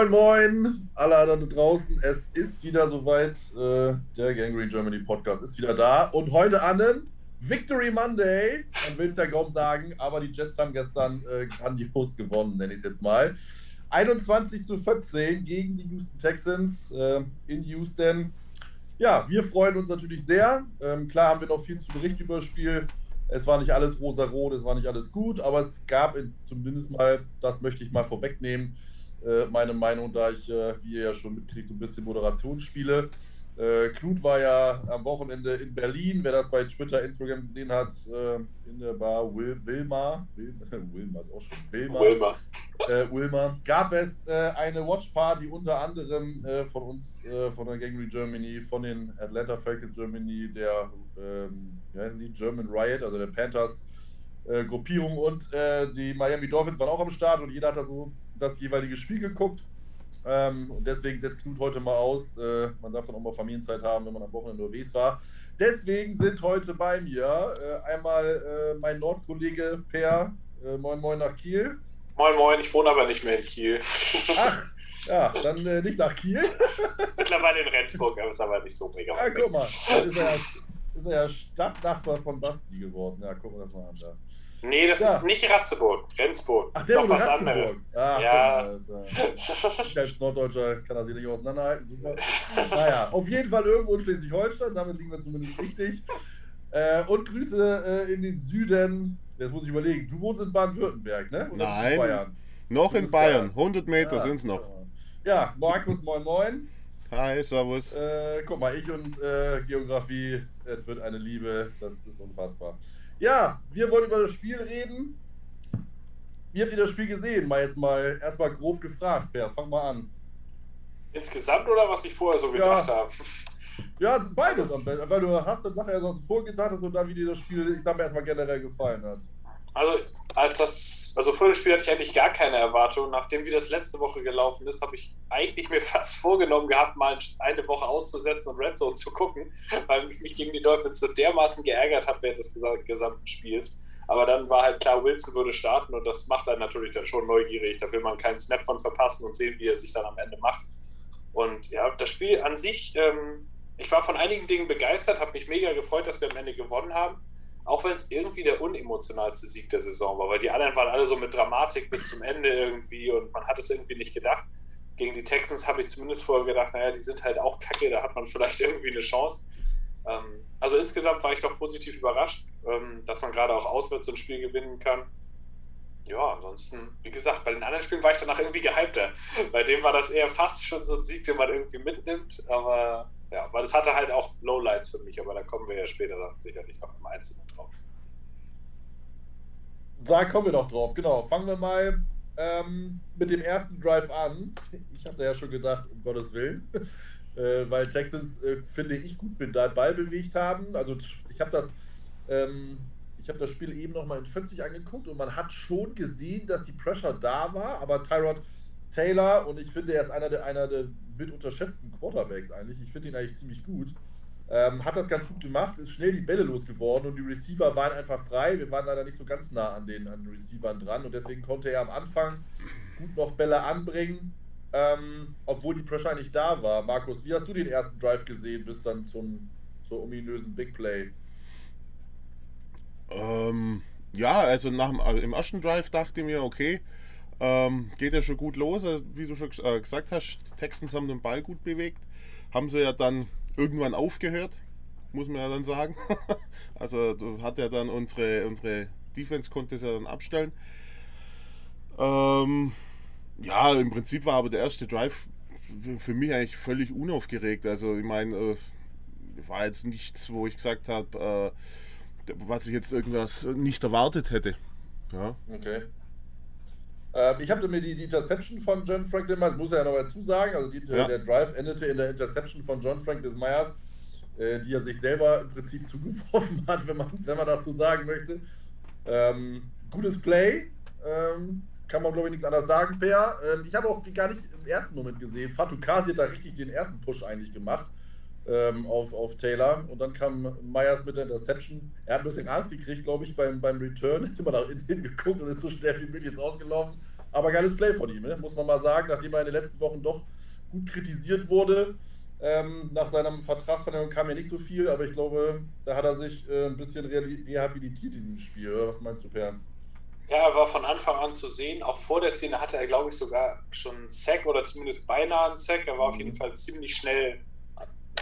Moin, moin, alle da draußen. Es ist wieder soweit. Äh, der Gangrene Germany Podcast ist wieder da. Und heute an einem Victory Monday. Man will es ja kaum sagen, aber die Jets haben gestern äh, grandios gewonnen, nenne ich es jetzt mal. 21 zu 14 gegen die Houston Texans äh, in Houston. Ja, wir freuen uns natürlich sehr. Ähm, klar haben wir noch viel zu berichten über das Spiel. Es war nicht alles rosa-rot, es war nicht alles gut, aber es gab zumindest mal, das möchte ich mal vorwegnehmen, äh, meine Meinung, da ich, äh, wie ihr ja schon mitkriegt, so ein bisschen Moderation spiele. Äh, Knut war ja am Wochenende in Berlin. Wer das bei Twitter, Instagram gesehen hat, äh, in der Bar Wil Wilmar, Wil Wilmar ist auch schon Wilmar, Wilmar. Äh, Wilmar, gab es äh, eine Watchparty unter anderem äh, von uns, äh, von der Gangrene Germany, von den Atlanta Falcons Germany, der, ähm, wie heißen die, German Riot, also der Panthers Gruppierung und die Miami Dolphins waren auch am Start und jeder hat da so das jeweilige Spiel geguckt. Ähm, und deswegen setzt Knut heute mal aus. Äh, man darf dann auch mal Familienzeit haben, wenn man am Wochenende unterwegs war. Deswegen sind heute bei mir äh, einmal äh, mein Nordkollege Per. Äh, moin, moin nach Kiel. Moin, moin, ich wohne aber nicht mehr in Kiel. Ach, ja, dann äh, nicht nach Kiel. Mittlerweile in Rendsburg, aber ist aber nicht so mega. Ja, guck mal, ist er ja, ist er ja Stadtnachbar von Basti geworden. Ja, gucken wir das mal an da. Nee, das ja. ist nicht Ratzeburg, Rendsburg. Ach, das ist doch was Ratzeburg. anderes. Ah, ja. Ich als Norddeutscher kann das nicht auseinanderhalten. Super. naja, auf jeden Fall irgendwo in Schleswig-Holstein, damit liegen wir zumindest richtig. Äh, und Grüße äh, in den Süden. Jetzt muss ich überlegen, du wohnst in Baden-Württemberg, ne? Oder Nein, Bayern? noch in Bayern. 100 Meter ja, sind es noch. Ja, Markus, moin moin. Hi, servus. Äh, guck mal, ich und äh, Geografie, es wird eine Liebe, das ist unfassbar. Ja, wir wollen über das Spiel reden. Wie habt ihr das Spiel gesehen? Mal jetzt mal erstmal grob gefragt. Wer? Fang mal an. Insgesamt oder was ich vorher so gedacht ja. habe? Ja, beides am besten. Weil du hast dann Sache was du vorgedacht hast und dann, wie dir das Spiel, ich sag mal, erstmal generell gefallen hat. Also, als das, also vor dem Spiel hatte ich eigentlich gar keine Erwartung. Nachdem wie das letzte Woche gelaufen ist, habe ich eigentlich mir fast vorgenommen gehabt, mal eine Woche auszusetzen und Red Zone zu gucken, weil ich mich gegen die Dolphins so dermaßen geärgert habe während des gesamten Spiels. Aber dann war halt klar, Wilson würde starten und das macht einen natürlich dann schon neugierig. Da will man keinen Snap von verpassen und sehen, wie er sich dann am Ende macht. Und ja, das Spiel an sich, ähm, ich war von einigen Dingen begeistert, habe mich mega gefreut, dass wir am Ende gewonnen haben auch wenn es irgendwie der unemotionalste Sieg der Saison war, weil die anderen waren alle so mit Dramatik bis zum Ende irgendwie und man hat es irgendwie nicht gedacht. Gegen die Texans habe ich zumindest vorher gedacht, naja, die sind halt auch kacke, da hat man vielleicht irgendwie eine Chance. Ähm, also insgesamt war ich doch positiv überrascht, ähm, dass man gerade auch auswärts so ein Spiel gewinnen kann. Ja, ansonsten, wie gesagt, bei den anderen Spielen war ich danach irgendwie gehypter. Bei dem war das eher fast schon so ein Sieg, den man irgendwie mitnimmt, aber ja, weil es hatte halt auch Lowlights für mich, aber da kommen wir ja später dann sicherlich noch im Einzelnen drauf. Da kommen wir noch drauf, genau. Fangen wir mal ähm, mit dem ersten Drive an. Ich hatte ja schon gedacht, um Gottes Willen, äh, weil Texans, äh, finde ich, gut mit Ball bewegt haben. Also ich habe das, ähm, habe das Spiel eben nochmal in 40 angeguckt und man hat schon gesehen, dass die Pressure da war, aber Tyrod Taylor, und ich finde, er ist einer der, einer der mit unterschätzten Quarterbacks eigentlich. Ich finde ihn eigentlich ziemlich gut. Ähm, hat das ganz gut gemacht, ist schnell die Bälle losgeworden und die Receiver waren einfach frei. Wir waren leider nicht so ganz nah an den, an den Receivern dran und deswegen konnte er am Anfang gut noch Bälle anbringen, ähm, obwohl die Pressure nicht da war. Markus, wie hast du den ersten Drive gesehen bis dann zum, zur ominösen Big Play? Ähm, ja, also nach dem, im ersten Drive dachte ich mir, okay, ähm, geht ja schon gut los, also, wie du schon äh, gesagt hast. Texans haben den Ball gut bewegt. Haben sie ja dann irgendwann aufgehört, muss man ja dann sagen. also hat ja dann unsere, unsere Defense konnte es ja dann abstellen. Ähm, ja, im Prinzip war aber der erste Drive für mich eigentlich völlig unaufgeregt. Also ich meine, äh, war jetzt nichts, wo ich gesagt habe, äh, was ich jetzt irgendwas nicht erwartet hätte. Ja. Okay. Ähm, ich habe mir die, die, Interception von John Franklin, das muss er ja noch dazu sagen, also die, ja. der Drive endete in der Interception von John Franklin Myers, äh, die er sich selber im Prinzip zugeworfen hat, wenn man, wenn man das so sagen möchte. Ähm, gutes Play, ähm, kann man glaube ich nichts anderes sagen, Per. Ähm, ich habe auch gar nicht im ersten Moment gesehen, Fatou Kasi hat da richtig den ersten Push eigentlich gemacht ähm, auf, auf Taylor. Und dann kam Myers mit der Interception. Er hat ein bisschen Angst gekriegt, glaube ich, beim, beim Return. Hat immer nach hinten geguckt und ist so schnell wie möglich jetzt ausgelaufen. Aber geiles Play von ihm, ne? muss man mal sagen, nachdem er in den letzten Wochen doch gut kritisiert wurde. Ähm, nach seinem Vertragsverlängerung kam ja nicht so viel, aber ich glaube, da hat er sich äh, ein bisschen rehabilitiert in diesem Spiel. Oder was meinst du, Per? Ja, er war von Anfang an zu sehen. Auch vor der Szene hatte er, glaube ich, sogar schon einen Sack oder zumindest beinahe einen Sack. Er war auf jeden mhm. Fall ziemlich schnell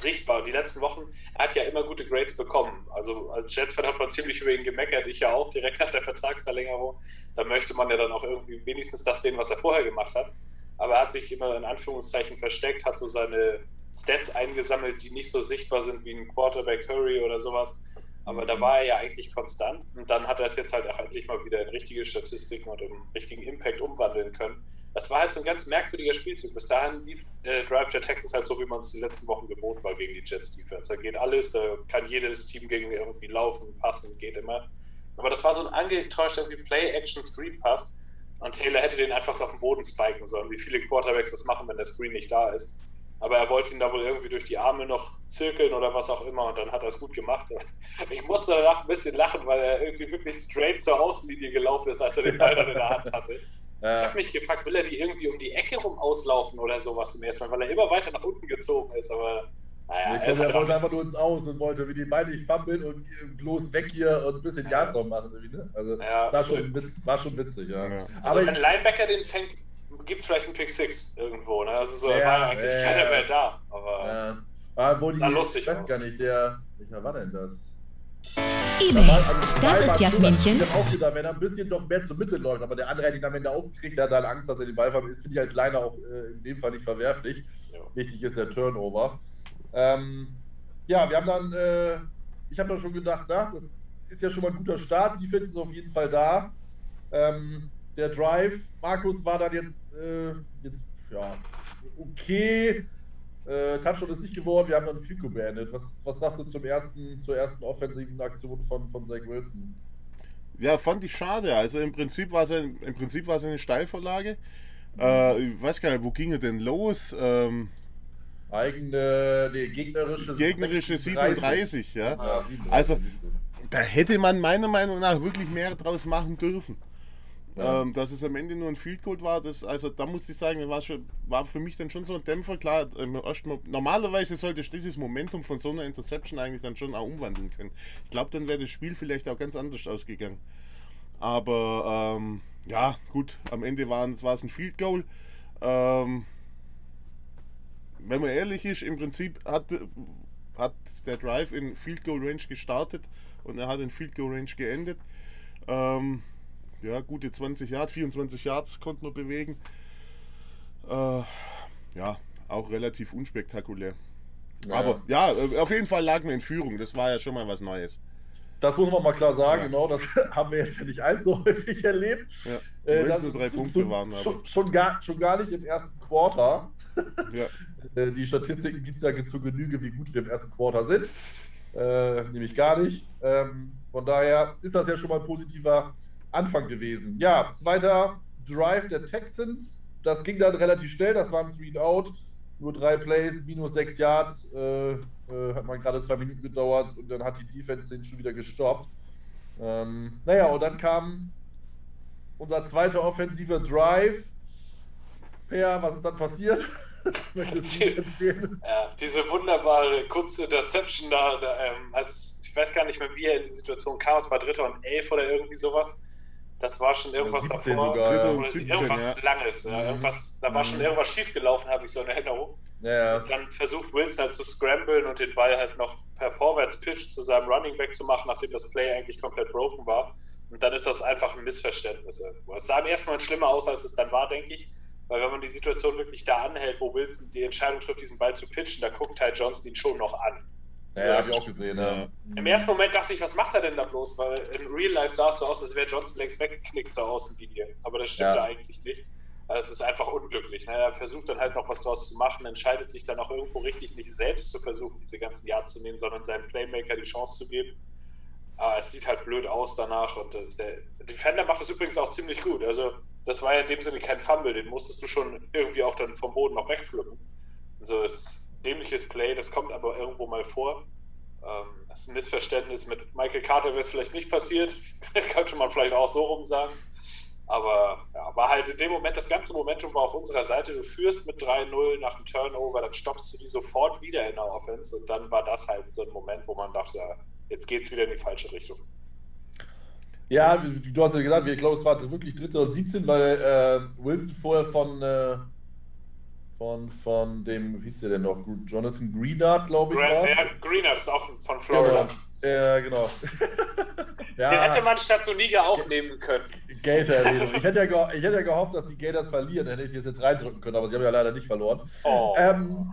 sichtbar. Die letzten Wochen, er hat ja immer gute Grades bekommen. Also als Jets-Fan hat man ziemlich über ihn gemeckert. Ich ja auch direkt nach der Vertragsverlängerung. Da möchte man ja dann auch irgendwie wenigstens das sehen, was er vorher gemacht hat. Aber er hat sich immer in Anführungszeichen versteckt, hat so seine Stats eingesammelt, die nicht so sichtbar sind wie ein Quarterback Curry oder sowas. Aber da war er ja eigentlich konstant und dann hat er es jetzt halt auch endlich mal wieder in richtige Statistiken und im richtigen Impact umwandeln können. Das war halt so ein ganz merkwürdiger Spielzug. Bis dahin lief der Drive der Texans halt so, wie man es die letzten Wochen gewohnt war gegen die Jets Defense. Da geht alles, da kann jedes Team gegen irgendwie laufen, passen, geht immer. Aber das war so ein angetäuschter Play-Action-Screen-Pass und Taylor hätte den einfach auf den Boden spiken sollen, wie viele Quarterbacks das machen, wenn der Screen nicht da ist. Aber er wollte ihn da wohl irgendwie durch die Arme noch zirkeln oder was auch immer und dann hat er es gut gemacht. Ich musste danach ein bisschen lachen, weil er irgendwie wirklich straight zur Außenlinie gelaufen ist, als er den Ball dann in der Hand hatte. Ja. Ich habe mich gefragt, will er die irgendwie um die Ecke rum auslaufen oder sowas im ersten Mal, weil er immer weiter nach unten gezogen ist, aber naja, er, er wollte einfach nur ins Aus und wollte wie die Beine nicht fummeln und bloß weg hier und ein bisschen ja. Yards machen. Ne? Also ja, war, schon war schon witzig, ja. ja. Also aber wenn ein Linebacker den fängt, gibt es vielleicht einen Pick Six irgendwo. Ne? Also so ja, war eigentlich ja, keiner mehr da. Aber ja. war wohl die, lustig. Ich weiß gar nicht, der. Welcher war denn das? eBay. Also das ist Jasminchen. Ich habe auch gedacht, wenn er ein bisschen doch mehr zur Mitte läuft, aber der andere hätte ihn dann, wenn er aufkriegt, der hat dann Angst, dass er den Ball vermisst. Finde ich als Liner auch äh, in dem Fall nicht verwerflich. Ja. Wichtig ist der Turnover. Ähm, ja, wir haben dann, äh, ich habe da schon gedacht, na, das ist ja schon mal ein guter Start. Die Defense ist auf jeden Fall da. Ähm, der Drive, Markus war dann jetzt, äh, jetzt ja, okay. Äh, Touchdown ist nicht geworden, wir haben dann Fico beendet. Was, was sagst du zum ersten, zur ersten offensiven Aktion von, von Zach Wilson? Ja, fand ich schade. Also im Prinzip war es, im Prinzip war es eine Steilvorlage. Mhm. Äh, ich weiß gar nicht, wo ging er denn los? Ähm, Eigene, die gegnerische, gegnerische 37, 37 ja. ja 37. Also da hätte man meiner Meinung nach wirklich mehr draus machen dürfen. Ja. Ähm, dass es am Ende nur ein Field Goal war, das, also da muss ich sagen, war, schon, war für mich dann schon so ein Dämpfer. Klar, normalerweise sollte ich dieses Momentum von so einer Interception eigentlich dann schon auch umwandeln können. Ich glaube, dann wäre das Spiel vielleicht auch ganz anders ausgegangen. Aber ähm, ja, gut, am Ende war es ein Field Goal. Ähm, wenn man ehrlich ist, im Prinzip hat, hat der Drive in Field Goal Range gestartet und er hat in Field Goal Range geendet. Ähm, ja, gute 20 Yards, 24 Yards konnten wir bewegen. Äh, ja, auch relativ unspektakulär. Ja. Aber ja, äh, auf jeden Fall lagen wir in Führung. Das war ja schon mal was Neues. Das muss man mal klar sagen, ja. genau. Das haben wir jetzt ja nicht allzu häufig erlebt. Ja, äh, nur drei Punkte schon, waren. Schon, schon, gar, schon gar nicht im ersten Quarter. Ja. Äh, die Statistiken gibt es ja zu Genüge, wie gut wir im ersten Quarter sind. Äh, nämlich gar nicht. Ähm, von daher ist das ja schon mal ein positiver Anfang gewesen. Ja, zweiter Drive der Texans. Das ging dann relativ schnell. Das war ein Three Out. Nur drei Plays, minus sechs Yards. Äh, äh, hat man gerade zwei Minuten gedauert und dann hat die Defense den schon wieder gestoppt. Ähm, naja, und dann kam unser zweiter offensiver Drive. Per, was ist dann passiert? die, ja, diese wunderbare kurze Interception da, da ähm, als ich weiß gar nicht mehr, wie er in die Situation kam, es war Dritter und elf oder irgendwie sowas. Das war schon irgendwas davor. Sogar, ja. 17, irgendwas ja. Langes. Ja. Mhm. Irgendwas, da war schon mhm. irgendwas schiefgelaufen, habe ich so in Erinnerung. Ja. Dann versucht Wilson halt zu scramblen und den Ball halt noch per Vorwärtspitch zu seinem Running Back zu machen, nachdem das Play eigentlich komplett broken war. Und dann ist das einfach ein Missverständnis irgendwo. Es sah im ersten Mal schlimmer aus, als es dann war, denke ich. Weil wenn man die Situation wirklich da anhält, wo Wilson die Entscheidung trifft, diesen Ball zu pitchen, da guckt Ty Johnson ihn schon noch an. Ja, habe ich auch gesehen. Ja. Im ersten Moment dachte ich, was macht er denn da bloß? Weil in Real Life sah es so aus, als wäre Johnson längst weggeknickt zur Außenlinie. Aber das stimmt ja. eigentlich nicht. Also es ist einfach unglücklich. Ne? Er versucht dann halt noch was draus zu machen, entscheidet sich dann auch irgendwo richtig, nicht selbst zu versuchen, diese ganzen Yards zu nehmen, sondern seinem Playmaker die Chance zu geben. Aber es sieht halt blöd aus danach. Und äh, der Defender macht das übrigens auch ziemlich gut. Also das war ja in dem Sinne kein Fumble, den musstest du schon irgendwie auch dann vom Boden noch wegpflücken. Also es dämliches Play, das kommt aber irgendwo mal vor. Ähm, das ist ein Missverständnis. Mit Michael Carter wäre es vielleicht nicht passiert. Könnte man vielleicht auch so rum sagen. Aber ja, war halt in dem Moment, das ganze Momentum war auf unserer Seite. Du führst mit 3-0 nach dem Turnover, dann stoppst du die sofort wieder in der Offense und dann war das halt so ein Moment, wo man dachte, ja, jetzt geht's wieder in die falsche Richtung. Ja, du hast ja gesagt, ich glaube, es war wirklich dritte und 17, weil äh, Wilson vorher von, äh, von, von dem, wie hieß der denn noch, Jonathan Greenard, glaube ich. Grant, ja, Greenard ist auch von Florida. Genau. Ja, genau. ja. Den hätte man statt Soniga auch nehmen können. Gator-Erwähnung. Ich, hätte ja ich hätte ja gehofft, dass die Gators verlieren, dann hätte ich das jetzt reindrücken können, aber sie haben ja leider nicht verloren. Oh. Ähm,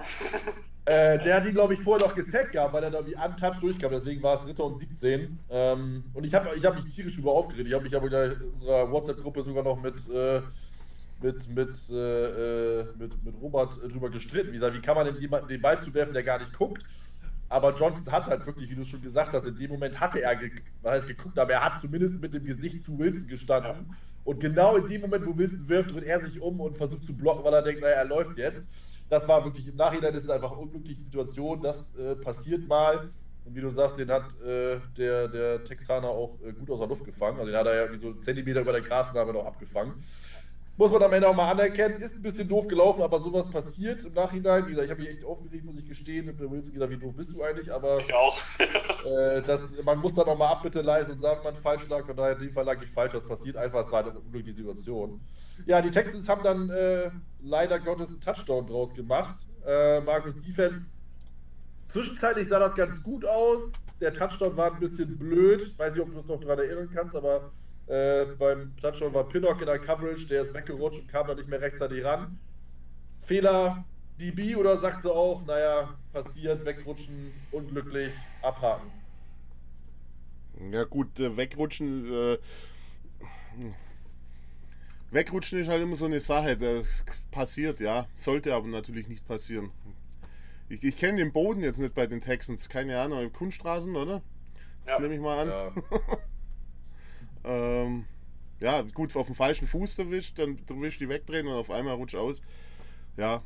äh, der hat die, glaube ich, vorher noch gesackt gehabt, weil er da wie untouched durchkam. Deswegen war es dritter und 17. Ähm, und ich habe ich hab mich tierisch über aufgeregt. Ich habe mich aber in unserer WhatsApp-Gruppe sogar noch mit, äh, mit, mit, äh, mit, mit Robert drüber gestritten. Wie, gesagt, wie kann man denn jemanden den Ball zuwerfen, der gar nicht guckt? Aber Johnson hat halt wirklich, wie du schon gesagt hast, in dem Moment hatte er ge heißt, geguckt, aber er hat zumindest mit dem Gesicht zu Wilson gestanden. Und genau in dem Moment, wo Wilson wirft, dreht er sich um und versucht zu blocken, weil er denkt, naja, er läuft jetzt. Das war wirklich im Nachhinein ist es einfach eine unglückliche Situation. Das äh, passiert mal. Und wie du sagst, den hat äh, der, der Texaner auch äh, gut aus der Luft gefangen. Also den hat er ja wie so Zentimeter über der Grasnarbe noch abgefangen. Muss man am Ende auch mal anerkennen. Ist ein bisschen doof gelaufen, aber sowas passiert im Nachhinein. Wie gesagt, ich habe mich echt aufgeregt, muss ich gestehen. Mit Wilson gesagt, wie doof bist du eigentlich? Aber ich auch. äh, das, man muss dann auch mal Abbitte leisten und sagen, man falsch lag. Von daher, in dem Fall lag ich falsch. Das passiert einfach. Es war eine unglückliche Situation. Ja, die Texans haben dann äh, leider Gottes einen Touchdown draus gemacht. Äh, Markus Defense. Zwischenzeitlich sah das ganz gut aus. Der Touchdown war ein bisschen blöd. Ich weiß nicht, ob du es noch daran erinnern kannst, aber äh, beim Touchdown war Pinnock in der Coverage, der ist weggerutscht und kam da nicht mehr rechtzeitig ran. Fehler DB oder sagst du auch, naja, passiert, wegrutschen, unglücklich, abhaken? Ja, gut, äh, wegrutschen. Äh, wegrutschen ist halt immer so eine Sache. Das passiert, ja. Sollte aber natürlich nicht passieren. Ich, ich kenne den Boden jetzt nicht bei den Texans. Keine Ahnung, Kunststraßen, oder? Ja. Nehme ich mal an. Ja. Ähm, ja, gut, auf dem falschen Fuß erwischt, dann erwischt die wegdrehen und auf einmal rutscht aus. Ja.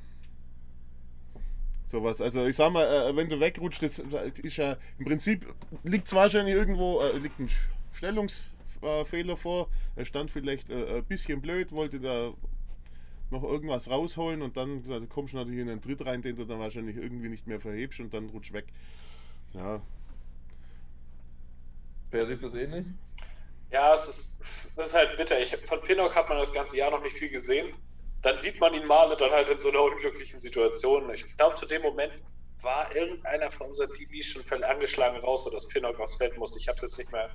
Sowas. Also ich sag mal, äh, wenn du wegrutscht, das ist ja im Prinzip liegt zwar wahrscheinlich irgendwo äh, liegt ein Stellungsfehler vor. Er stand vielleicht äh, ein bisschen blöd, wollte da noch irgendwas rausholen und dann da kommst du natürlich in einen Tritt rein, den du dann wahrscheinlich irgendwie nicht mehr verhebst und dann rutscht weg. Ja. Sieht das ähnlich? Ja, es ist, das ist halt bitter. Ich, von Pinnock hat man das ganze Jahr noch nicht viel gesehen. Dann sieht man ihn mal und dann halt in so einer unglücklichen Situation. Ich glaube, zu dem Moment war irgendeiner von unseren DBs schon angeschlagen raus, sodass Pinnock aufs Feld musste. Ich habe es jetzt nicht mehr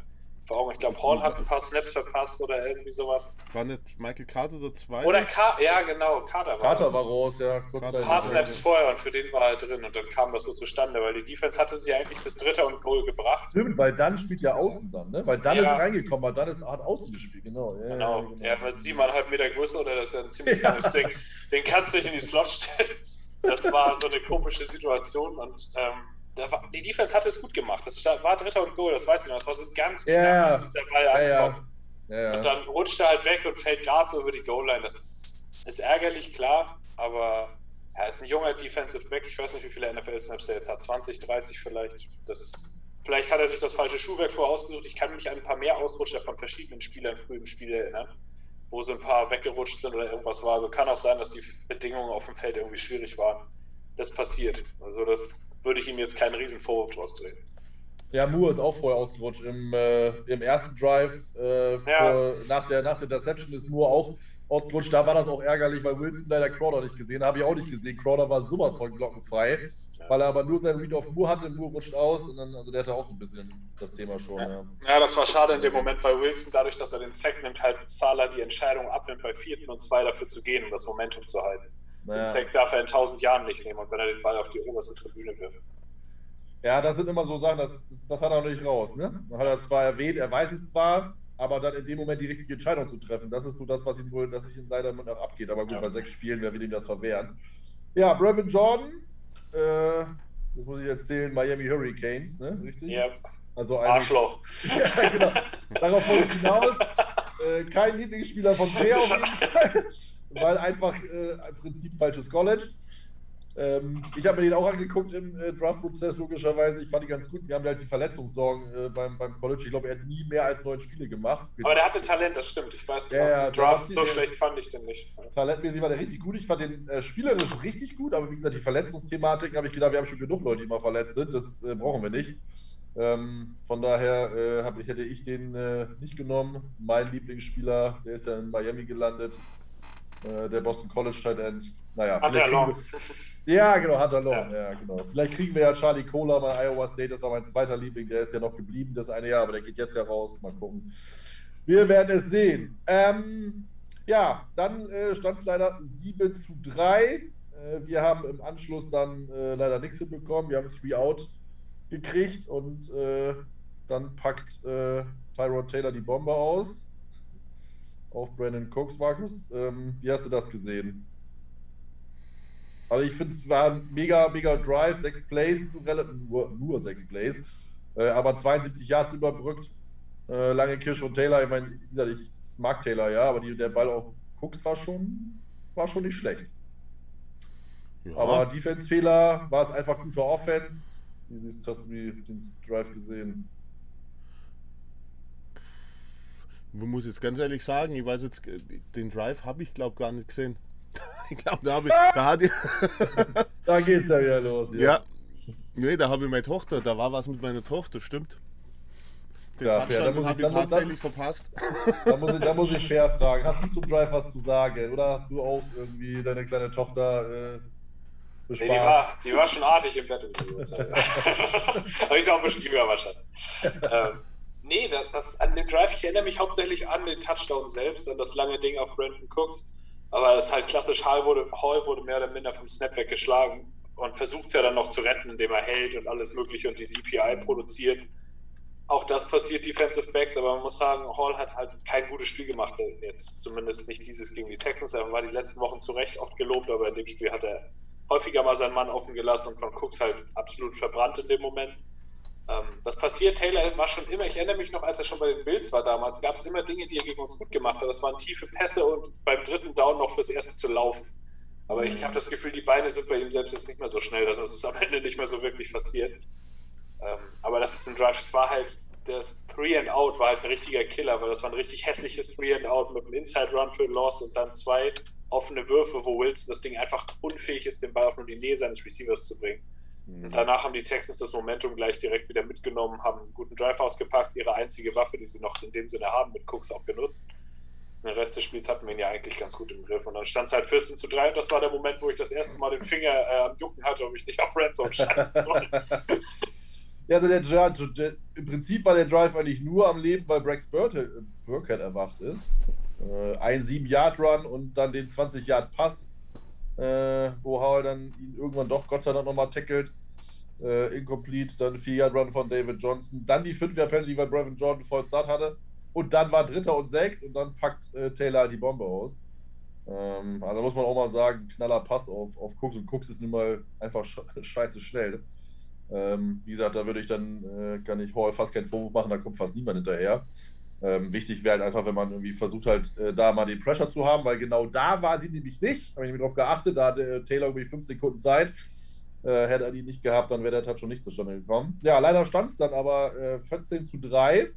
Augen. Ich glaube, Horn hat ein paar Snaps verpasst oder irgendwie sowas. War nicht Michael Carter der zwei? Oder Ka ja, genau, Carter war Carter war raus, ja. Ein paar Snaps vorher und für den war er drin und dann kam das so zustande, weil die Defense hatte sie eigentlich bis Dritter und Goal gebracht. Stimmt, weil dann spielt ja Außen dann, ne? Weil dann ja. ist reingekommen, weil dann ist Art Außen gespielt, genau. Ja, genau. Ja, genau. Ja, mit siebeneinhalb Meter größer oder das ist ja ein ziemlich langes Ding. Den kannst du nicht in die Slot stellen. Das war so eine komische Situation und ähm, war, die Defense hatte es gut gemacht. Das war Dritter und Goal, das weiß ich noch. Das war so ganz knapp, ja, dass dieser Ball ja, ankommt. Ja, und dann rutscht er halt weg und fällt gerade so über die Goal-Line. Das ist, ist, ärgerlich, klar, aber er ist ein junger Defensive Back. Ich weiß nicht, wie viele NFL-Snaps er jetzt hat. 20, 30 vielleicht. Das, vielleicht hat er sich das falsche Schuhwerk vorausgesucht. Ich kann mich an ein paar mehr Ausrutscher von verschiedenen Spielern früh im Spiel erinnern, wo so ein paar weggerutscht sind oder irgendwas war. Also kann auch sein, dass die Bedingungen auf dem Feld irgendwie schwierig waren. Das passiert. Also das würde ich ihm jetzt keinen riesen Vorwurf draus drehen. Ja, Moore ist auch vorher ausgerutscht. Im, äh, im ersten Drive äh, ja. nach, der, nach der Interception ist Moore auch ausgerutscht. Da war das auch ärgerlich, weil Wilson leider Crowder nicht gesehen Habe ich auch nicht gesehen. Crowder war sowas von glockenfrei. Ja. Weil er aber nur sein Read auf Moore hatte, Moore rutscht aus und dann, also der hatte auch so ein bisschen das Thema schon. Ja. ja. ja das war schade in dem Moment, weil Wilson dadurch, dass er den Sack nimmt, halt Sala die Entscheidung abnimmt, bei vierten und zwei dafür zu gehen, um das Momentum zu halten. Naja. Den Sack darf er in tausend Jahren nicht nehmen und wenn er den Ball auf die oberste Tribüne wirft. Ja, das sind immer so Sachen, das, das hat er noch nicht raus. Ne? Man hat er zwar erwähnt, er weiß es zwar, aber dann in dem Moment die richtige Entscheidung zu treffen, das ist so das, was ihm wohl, dass sich ihm leider noch abgeht. Aber gut, ja. bei sechs Spielen, wer will ihm das verwehren? Ja, Brevin Jordan, äh, das muss ich erzählen, Miami Hurricanes, ne? Richtig? Ja. Also ein Arschloch. ja, genau. Darauf wollte ich hinaus. Äh, kein Lieblingsspieler von Bär auf jeden Fall weil einfach äh, im Prinzip falsches College. Ähm, ich habe mir den auch angeguckt im äh, Draft-Prozess, logischerweise. Ich fand ihn ganz gut. Wir haben halt die Verletzungssorgen äh, beim, beim College. Ich glaube, er hat nie mehr als neun Spiele gemacht. Aber der hatte Talent, das stimmt. Ich weiß, ja, ja, Draft so schlecht fand ich den nicht. Talentmäßig war der richtig gut. Ich fand den äh, spielerisch richtig gut, aber wie gesagt, die Verletzungsthematik habe ich gedacht, wir haben schon genug Leute, die immer verletzt sind. Das äh, brauchen wir nicht. Ähm, von daher äh, hab, hätte ich den äh, nicht genommen. Mein Lieblingsspieler, der ist ja in Miami gelandet. Äh, der Boston College Tight End. Naja, Hunter Long. Ja, genau, Hunter Long. Ja. ja. genau. Vielleicht kriegen wir ja Charlie Cola bei Iowa State. Das war mein zweiter Liebling. Der ist ja noch geblieben das eine Jahr, aber der geht jetzt ja raus. Mal gucken. Wir werden es sehen. Ähm, ja, dann äh, stand es leider 7 zu 3. Äh, wir haben im Anschluss dann äh, leider nichts hinbekommen. Wir haben 3 Out gekriegt und äh, dann packt äh, Tyrod Taylor die Bombe aus auf Brandon Cooks, Markus. Ähm, wie hast du das gesehen? Also ich finde, es war ein mega, mega Drive, sechs Plays, nur, nur sechs Plays, äh, aber 72 Yards überbrückt. Äh, lange Kirsch und Taylor, ich meine, wie gesagt, ich mag Taylor, ja, aber die, der Ball auf Cooks war schon, war schon nicht schlecht. Ja. Aber Defense-Fehler war es einfach guter Offense. Wie siehst, hast du den Drive gesehen? Man muss jetzt ganz ehrlich sagen, ich weiß jetzt, den Drive habe ich glaube gar nicht gesehen. ich glaube, da habe ich. Da, hat ich da geht's ja wieder los. Ja. ja. Nee, da habe ich meine Tochter, da war was mit meiner Tochter, stimmt. Den ja, fair, da muss ich, ich tatsächlich dann, verpasst. Da muss, ich, da muss ich fair fragen. Hast du zum Drive was zu sagen? Oder hast du auch irgendwie deine kleine Tochter äh, Nee, die, war, die war schon artig im Bett. Aber ich auch ein bisschen jünger wahrscheinlich. ähm, nee, das, das, an den Drive, ich erinnere mich hauptsächlich an den Touchdown selbst, an das lange Ding auf Brandon Cooks. Aber das ist halt klassisch, Hall wurde, Hall wurde mehr oder minder vom Snap weggeschlagen und versucht es ja dann noch zu retten, indem er hält und alles Mögliche und die DPI produziert. Auch das passiert Defensive Backs, aber man muss sagen, Hall hat halt kein gutes Spiel gemacht, jetzt zumindest nicht dieses gegen die Texans. Er war die letzten Wochen zu Recht oft gelobt, aber in dem Spiel hat er häufiger mal seinen Mann offen gelassen und von Cooks halt absolut verbrannt in dem Moment. Ähm, das passiert, Taylor war schon immer, ich erinnere mich noch, als er schon bei den Bills war damals, gab es immer Dinge, die er gegen uns gut gemacht hat. Das waren tiefe Pässe und beim dritten Down noch fürs Erste zu laufen. Aber ich habe das Gefühl, die Beine sind bei ihm selbst jetzt nicht mehr so schnell, dass es am Ende nicht mehr so wirklich passiert. Ähm, aber das ist ein Drive, es war halt, das Three and Out war halt ein richtiger Killer, weil das war ein richtig hässliches Three and Out mit einem Inside Run für Loss und dann zwei offene Würfe, wo Wilson das Ding einfach unfähig ist, den Ball auch nur in die Nähe seines Receivers zu bringen. Mhm. Danach haben die Texans das Momentum gleich direkt wieder mitgenommen, haben einen guten Drive ausgepackt, ihre einzige Waffe, die sie noch in dem Sinne haben, mit Cooks auch genutzt. Den Rest des Spiels hatten wir ihn ja eigentlich ganz gut im Griff. Und dann stand es halt 14 zu 3 und das war der Moment, wo ich das erste Mal den Finger äh, am Jucken hatte, ob ich nicht auf Red Zone stand. ja, also der, der, der, im Prinzip war der Drive eigentlich nur am Leben, weil Brax Burkhead erwacht ist. Äh, ein 7-Yard-Run und dann den 20-Yard-Pass, äh, wo Howell dann ihn irgendwann doch Gott sei Dank nochmal tackelt. Äh, incomplete, dann 4-Yard-Run von David Johnson, dann die 5-Yard-Penalty, weil Brevin Jordan voll Start hatte. Und dann war Dritter und Sechs und dann packt äh, Taylor die Bombe aus. Ähm, also muss man auch mal sagen, knaller Pass auf, auf Cooks und Cooks ist nun mal einfach scheiße schnell. Ähm, wie gesagt, da würde ich dann, äh, kann ich Hall fast keinen Vorwurf machen, da kommt fast niemand hinterher. Ähm, wichtig wäre halt einfach, wenn man irgendwie versucht halt, äh, da mal den Pressure zu haben, weil genau da war sie nämlich nicht. Habe ich mir drauf geachtet, da hatte äh, Taylor irgendwie fünf Sekunden Zeit. Äh, hätte er die nicht gehabt, dann wäre der Touch schon nicht zustande gekommen. Ja, leider stand es dann aber 14 äh, zu 3.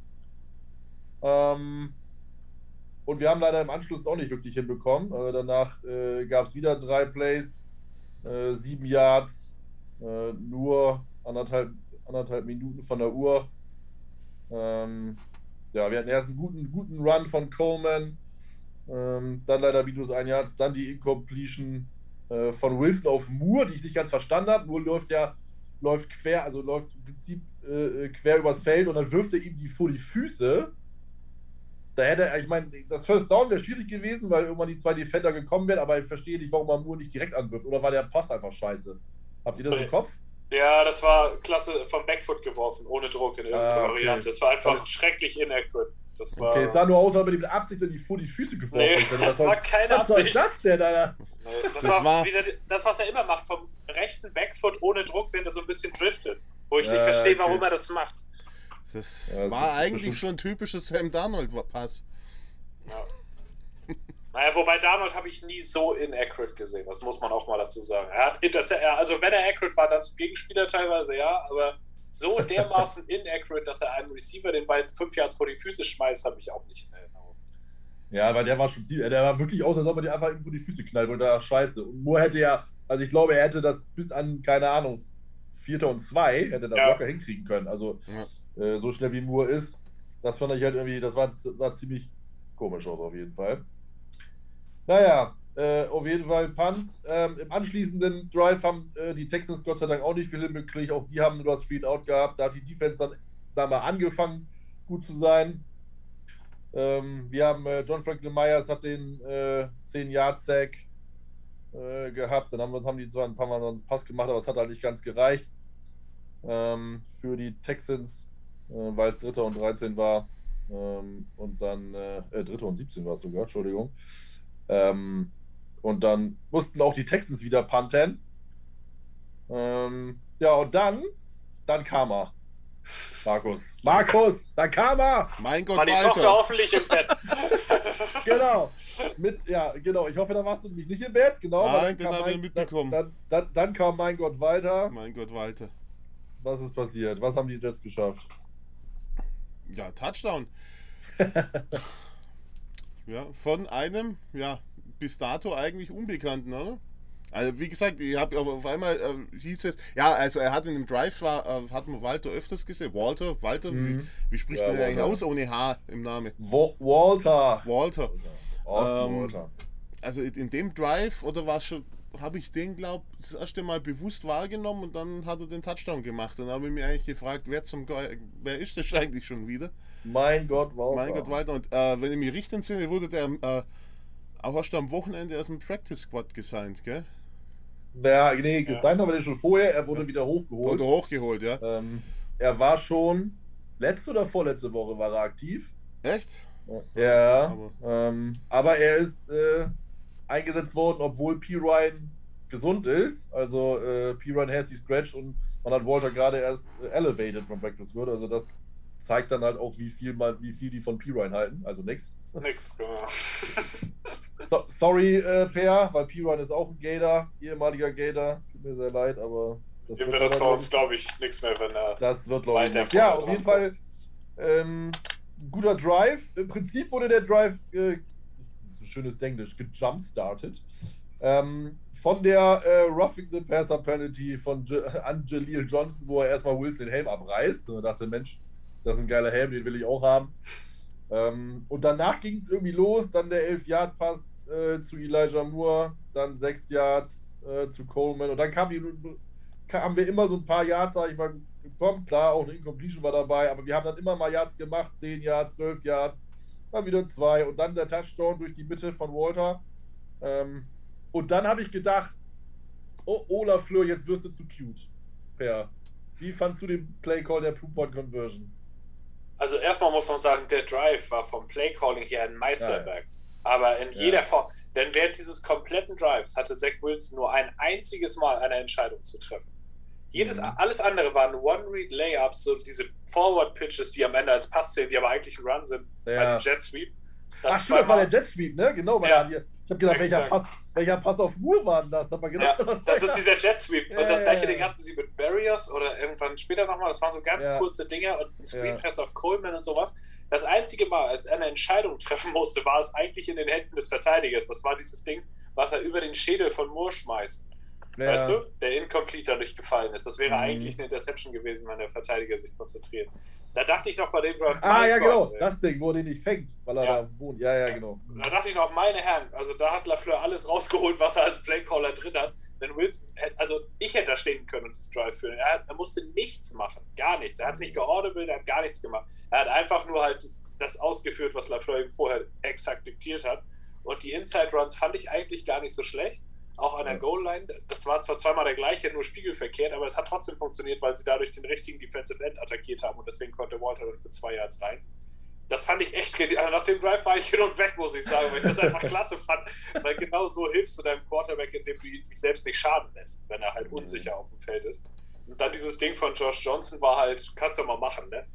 Ähm, und wir haben leider im Anschluss auch nicht wirklich hinbekommen. Äh, danach äh, gab es wieder drei Plays, sieben Yards, nur anderthalb, anderthalb Minuten von der Uhr. Ähm, ja, wir hatten erst einen guten, guten Run von Coleman, ähm, dann leider minus ein Jahr, dann die Incompletion äh, von Wilson auf Moore, die ich nicht ganz verstanden habe. Moore läuft ja läuft quer, also läuft im Prinzip äh, quer übers Feld und dann wirft er ihm die vor die Füße. Da hätte er, ich meine, das First Down wäre schwierig gewesen, weil irgendwann die zwei Defender gekommen wären, aber ich verstehe nicht, warum man Moore nicht direkt anwirft. Oder war der Pass einfach scheiße? Habt ihr das im Kopf? Ja, das war klasse vom Backfoot geworfen, ohne Druck in irgendeiner ah, okay. Variante. Das war einfach also, schrecklich inaccurate. Das war, okay, es sah nur aus, als ob er mit Absicht in die, vor die Füße geworfen nee. Das, das war keine Absicht. Was das denn, Alter? Nee, das, das, war, war wieder das, was er immer macht, vom rechten Backfoot ohne Druck, wenn er so ein bisschen driftet. Wo ich nicht verstehe, okay. warum er das macht. Das ja, war eigentlich schon ein typisches Sam Darnold-Pass. Ja. Naja, wobei Darnold habe ich nie so inaccurate gesehen, das muss man auch mal dazu sagen. Er hat er, also wenn er accurate war, dann zum Gegenspieler teilweise, ja, aber so dermaßen inaccurate, dass er einem Receiver den Ball fünf Yards vor die Füße schmeißt, habe ich auch nicht in Erinnerung. Ja, weil der war schon, der war wirklich aus, als ob man die einfach irgendwo die Füße knallt und da scheiße. Und Moore hätte ja, also ich glaube, er hätte das bis an, keine Ahnung, Vierter und zwei, hätte das ja. locker hinkriegen können. Also ja. äh, so schnell wie Moore ist, das fand ich halt irgendwie, das war, sah ziemlich komisch aus auf jeden Fall. Naja, äh, auf jeden Fall Punt. Ähm, Im anschließenden Drive haben äh, die Texans Gott sei Dank auch nicht viel hinbekriegt. Auch die haben nur das Street Out gehabt. Da hat die Defense dann, sagen wir, angefangen, gut zu sein. Ähm, wir haben äh, John Franklin Myers hat den 10-Yard-Sack äh, äh, gehabt. Dann haben, haben die zwar ein paar Mal einen Pass gemacht, aber es hat halt nicht ganz gereicht ähm, für die Texans, äh, weil es Dritter und 13 war. Ähm, und dann, äh, Dritter und 17 war es sogar, Entschuldigung. Ähm, und dann mussten auch die Texans wieder punten. Ähm, ja, und dann, dann kam er. Markus. Markus, da kam er! Mein Gott, War die Walter. Tochter hoffentlich im Bett. genau. Mit, ja, genau. Ich hoffe, da warst du nämlich nicht im Bett. Genau. Nein, den haben wir mitbekommen. Dann, dann, dann, kam mein Gott Walter. Mein Gott Walter. Was ist passiert? Was haben die Jets geschafft? Ja, Touchdown. ja, von einem, ja, bis dato eigentlich Unbekannten, oder? Also wie gesagt, ich habe auf einmal äh, hieß es, ja, also er hat in dem Drive war, äh, hat man Walter öfters gesehen. Walter, Walter, mhm. wie, wie, spricht ja, man eigentlich aus ohne H im Namen? Wo Walter. Walter. Austin ähm, Walter. Also in dem Drive oder war es schon, habe ich den glaube das erste Mal bewusst wahrgenommen und dann hat er den Touchdown gemacht und habe ich mich eigentlich gefragt, wer zum Ge wer ist das eigentlich schon wieder? Mein Gott, Walter. Mein Gott, Walter. Und äh, wenn ich mich richtig entsinne, wurde der äh, auch erst am Wochenende aus dem Practice Squad gesigned, gell? Ja, nee, gesigned ja. haben wir den schon vorher. Er wurde ja. wieder hochgeholt. Wurde hochgeholt, ja. Ähm, er war schon letzte oder vorletzte Woche war er aktiv. Echt? Ja. Aber, ähm, aber er ist äh, eingesetzt worden, obwohl P. Ryan gesund ist. Also äh, P. Ryan has die Scratch und man hat Walter gerade erst äh, elevated from Practice Squad. Also das zeigt dann halt auch, wie viel, mal, wie viel die von P-Ryan halten. Also nix. Nix, genau. so, sorry, äh, Per, weil P-Ryan ist auch ein Gator, ehemaliger Gator. Tut mir sehr leid, aber. Das wird das bei uns, glaube ich, nichts mehr, wenn er. Das wird, glaube ich. Ja, auf jeden Fall. Ähm, guter Drive. Im Prinzip wurde der Drive, äh, schönes Englisch, gejumpstartet. Ähm, von der äh, Roughing the Passer Penalty von Je an Jaleel Johnson, wo er erstmal Wilson den Helm abreißt. Und er dachte, Mensch, das ist ein geiler Helm, den will ich auch haben. Ähm, und danach ging es irgendwie los, dann der 11-Yard-Pass äh, zu Elijah Moore, dann 6 Yards äh, zu Coleman und dann kam die, haben wir immer so ein paar Yards, sag ich mal, bekommen. Klar, auch eine Incompletion war dabei, aber wir haben dann immer mal Yards gemacht, 10 Yards, 12 Yards, dann wieder zwei und dann der Touchdown durch die Mitte von Walter. Ähm, und dann habe ich gedacht, oh, Olaf Fleur, jetzt wirst du zu cute. Per. Wie fandst du den Play Call der Two-Point-Conversion? Also erstmal muss man sagen, der Drive war vom Playcalling hier ein Meisterwerk. Ja. Aber in ja. jeder Form. Denn während dieses kompletten Drives hatte Zach Wilson nur ein einziges Mal eine Entscheidung zu treffen. Jedes, mhm. Alles andere waren One-Read-Layups, so diese Forward-Pitches, die am Ende als Pass zählen, die aber eigentlich ein Run sind, ja. ein Jet-Sweep. Das Ach, stimmt, das war der Jet-Sweep, ne? Genau, weil ja. Ich habe gedacht, welcher Pass, welcher Pass, auf Moore war denn das? Aber genau, ja, das, das ist dieser Jet Sweep. Ja, und das gleiche Ding hatten sie mit Barriers oder irgendwann später nochmal. Das waren so ganz kurze Dinge und ein Screen Pass auf Coleman und sowas. Das einzige Mal, als er eine Entscheidung treffen musste, war es eigentlich in den Händen des Verteidigers. Das war dieses Ding, was er über den Schädel von Moore schmeißt. Weißt du? Der incomplete dadurch gefallen ist. Das wäre mhm. eigentlich eine Interception gewesen, wenn der Verteidiger sich konzentriert. Da dachte ich noch bei dem Draft. Ah, ja, genau. Ey. Das Ding, wo den nicht fängt, weil er ja. da wohnt. Ja, ja, genau. Da dachte ich noch, meine Herren, also da hat Lafleur alles rausgeholt, was er als Playcaller drin hat. Denn Wilson, hätte, also ich hätte da stehen können und das Drive führen. Er, er, musste nichts machen. Gar nichts. Er hat nicht geaudible, er hat gar nichts gemacht. Er hat einfach nur halt das ausgeführt, was Lafleur ihm vorher exakt diktiert hat. Und die Inside Runs fand ich eigentlich gar nicht so schlecht auch an der Goal-Line. Das war zwar zweimal der gleiche, nur spiegelverkehrt, aber es hat trotzdem funktioniert, weil sie dadurch den richtigen Defensive End attackiert haben und deswegen konnte Walter dann für zwei Yards rein. Das fand ich echt, also nach dem Drive war ich hin und weg, muss ich sagen, weil ich das einfach klasse fand, weil genau so hilfst du deinem Quarterback, indem du ihn sich selbst nicht schaden lässt, wenn er halt unsicher auf dem Feld ist. Und dann dieses Ding von Josh Johnson war halt, kannst du mal machen, ne?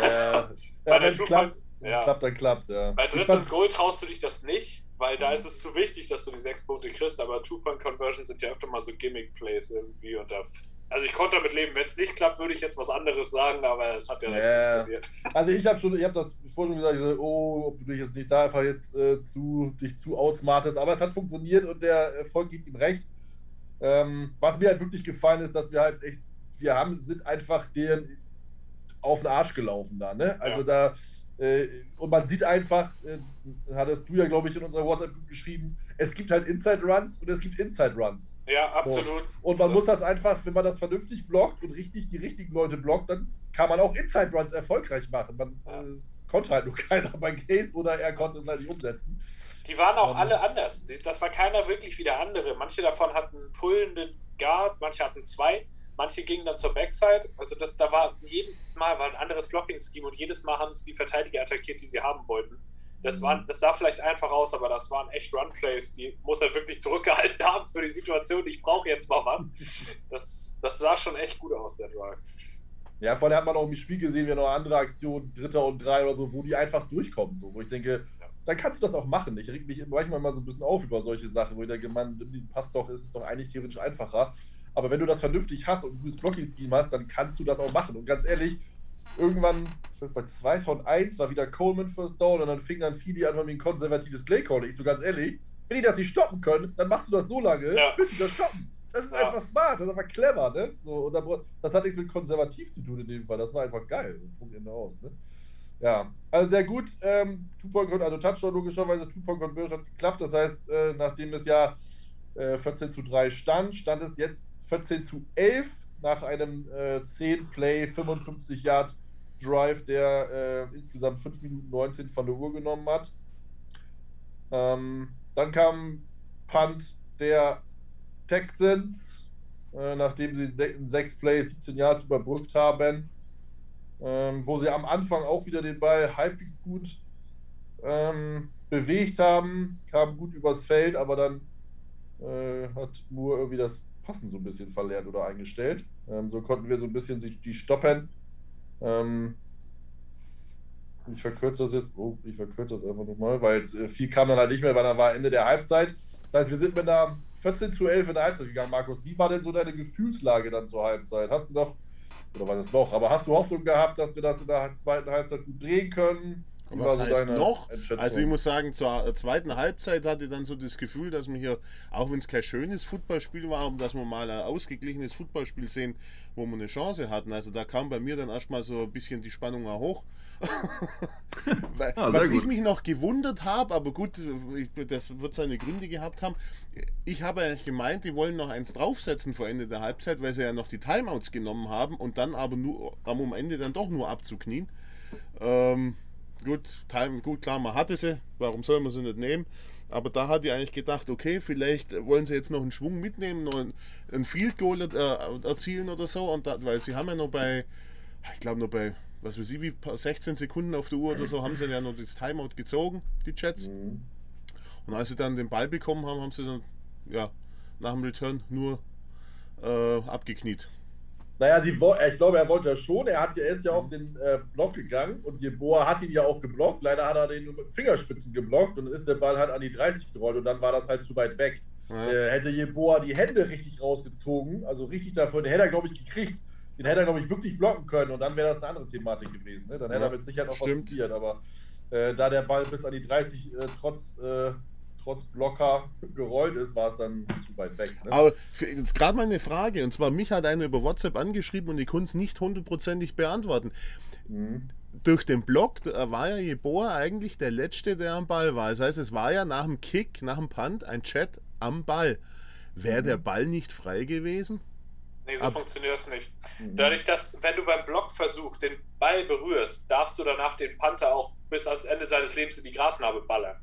Äh, ja, wenn es klappt, ja. klappt, dann klappt ja. Bei dritten Goal traust du dich das nicht, weil da ist es zu wichtig, dass du die sechs Punkte kriegst, aber Two-Point-Conversions sind ja öfter mal so Gimmick-Plays irgendwie und da also ich konnte damit leben. Wenn es nicht klappt, würde ich jetzt was anderes sagen, aber es hat ja yeah. funktioniert. Also ich habe schon, ich habe das vorhin schon gesagt, so, oh, ob du dich jetzt nicht da einfach jetzt äh, zu, dich zu outsmartest, aber es hat funktioniert und der Erfolg gibt ihm recht. Ähm, was mir halt wirklich gefallen ist, dass wir halt echt, wir haben, sind einfach den auf den Arsch gelaufen da, ne? Also ja. da und man sieht einfach, äh, hattest du ja, glaube ich, in unserer WhatsApp geschrieben, es gibt halt Inside Runs und es gibt Inside Runs. Ja, absolut. So. Und man das muss das einfach, wenn man das vernünftig blockt und richtig die richtigen Leute blockt, dann kann man auch Inside Runs erfolgreich machen. Man ja. äh, konnte halt nur keiner bei Case oder er konnte es halt nicht umsetzen. Die waren auch um, ähm. alle anders. Das war keiner wirklich wie der andere. Manche davon hatten pullenden Guard, manche hatten zwei. Manche gingen dann zur Backside. Also das, da war jedes Mal war ein anderes Blocking-Scheme und jedes Mal haben sie die Verteidiger attackiert, die sie haben wollten. Das, mhm. war, das sah vielleicht einfach aus, aber das waren echt Run-Plays, die muss er wirklich zurückgehalten haben für die Situation. Ich brauche jetzt mal was. Das, das sah schon echt gut aus, der Drive. Ja, vor allem hat man auch im Spiel gesehen, wir noch andere Aktionen, Dritter und Drei oder so, wo die einfach durchkommen. So, wo ich denke, ja. dann kannst du das auch machen. Ich reg mich manchmal mal so ein bisschen auf über solche Sachen, wo ich denke, man, passt doch, ist es doch eigentlich theoretisch einfacher. Aber wenn du das vernünftig hast und ein gutes Blocking-Scheme hast, dann kannst du das auch machen. Und ganz ehrlich, irgendwann, bei 2001 war wieder Coleman First Down und dann fing dann Philly an mit ein konservatives Play-Call. Ich so ganz ehrlich, wenn die das nicht stoppen können, dann machst du das so lange, ja. bis sie das stoppen. Das ist ja. einfach smart, das ist einfach clever, ne? So, und dann, das hat nichts mit konservativ zu tun in dem Fall. Das war einfach geil. Punkt Ende aus, ne? Ja, also sehr gut. Ähm, Two-Point, also Touchdown logischerweise, Two-Point-Conversion hat geklappt. Das heißt, äh, nachdem es ja äh, 14 zu 3 stand, stand es jetzt 14 zu 11 nach einem äh, 10-Play, 55 Yard Drive, der äh, insgesamt 5 Minuten 19 von der Uhr genommen hat. Ähm, dann kam Punt der Texans, äh, nachdem sie in 6 Plays 17 Yards überbrückt haben, ähm, wo sie am Anfang auch wieder den Ball halbwegs gut ähm, bewegt haben, kamen gut übers Feld, aber dann äh, hat Moore irgendwie das Passen so ein bisschen verlernt oder eingestellt. Ähm, so konnten wir so ein bisschen die stoppen. Ähm, ich verkürze das jetzt, oh, ich verkürze das einfach nochmal, weil es äh, viel kam dann halt nicht mehr, weil dann war Ende der Halbzeit. Das heißt, wir sind mit einer 14 zu 11 in der Halbzeit gegangen, Markus. Wie war denn so deine Gefühlslage dann zur Halbzeit? Hast du doch, oder was ist noch, aber hast du Hoffnung gehabt, dass wir das in der zweiten Halbzeit gut drehen können? Was heißt noch? Also ich muss sagen, zur zweiten Halbzeit hatte ich dann so das Gefühl, dass wir hier, auch wenn es kein schönes Fußballspiel war, dass wir mal ein ausgeglichenes Fußballspiel sehen, wo wir eine Chance hatten. Also da kam bei mir dann erstmal so ein bisschen die Spannung auch hoch. ah, Was ich mich noch gewundert habe, aber gut, das wird seine Gründe gehabt haben. Ich habe eigentlich gemeint, die wollen noch eins draufsetzen vor Ende der Halbzeit, weil sie ja noch die Timeouts genommen haben und dann aber nur am Ende dann doch nur abzuknien. Ähm, gut, Time, gut, klar, man hatte sie, warum soll man sie nicht nehmen? Aber da hatte ich eigentlich gedacht, okay, vielleicht wollen sie jetzt noch einen Schwung mitnehmen, noch ein, Field Goal äh, erzielen oder so, und da, weil sie haben ja noch bei, ich glaube noch bei, was weiß ich, wie 16 Sekunden auf der Uhr oder so, haben sie ja noch das Timeout gezogen, die Jets. Mhm. Und als sie dann den Ball bekommen haben, haben sie dann, ja, nach dem Return nur äh, abgekniet. Naja, sie, ich glaube, er wollte ja schon. Er, hat, er ist ja auf den äh, Block gegangen und Jeboa hat ihn ja auch geblockt. Leider hat er den Fingerspitzen geblockt und ist der Ball halt an die 30 gerollt und dann war das halt zu weit weg. Ja. Äh, hätte Jeboa die Hände richtig rausgezogen, also richtig davon, den hätte er, glaube ich, gekriegt. Den hätte er, glaube ich, wirklich blocken können und dann wäre das eine andere Thematik gewesen. Ne? Dann hätte ja, er mit Sicherheit noch was probiert. Aber äh, da der Ball bis an die 30 äh, trotz äh, trotz Blocker gerollt ist, war es dann zu weit weg. Ne? Aber jetzt gerade mal eine Frage, und zwar mich hat einer über WhatsApp angeschrieben und ich konnte es nicht hundertprozentig beantworten. Mhm. Durch den Block war ja Jeboa eigentlich der Letzte, der am Ball war. Das heißt, es war ja nach dem Kick, nach dem Punt ein Chat am Ball. Wäre mhm. der Ball nicht frei gewesen? Nee, so Ab funktioniert das nicht. Mhm. Dadurch, dass, wenn du beim Blockversuch den Ball berührst, darfst du danach den Panther auch bis ans Ende seines Lebens in die Grasnarbe ballern.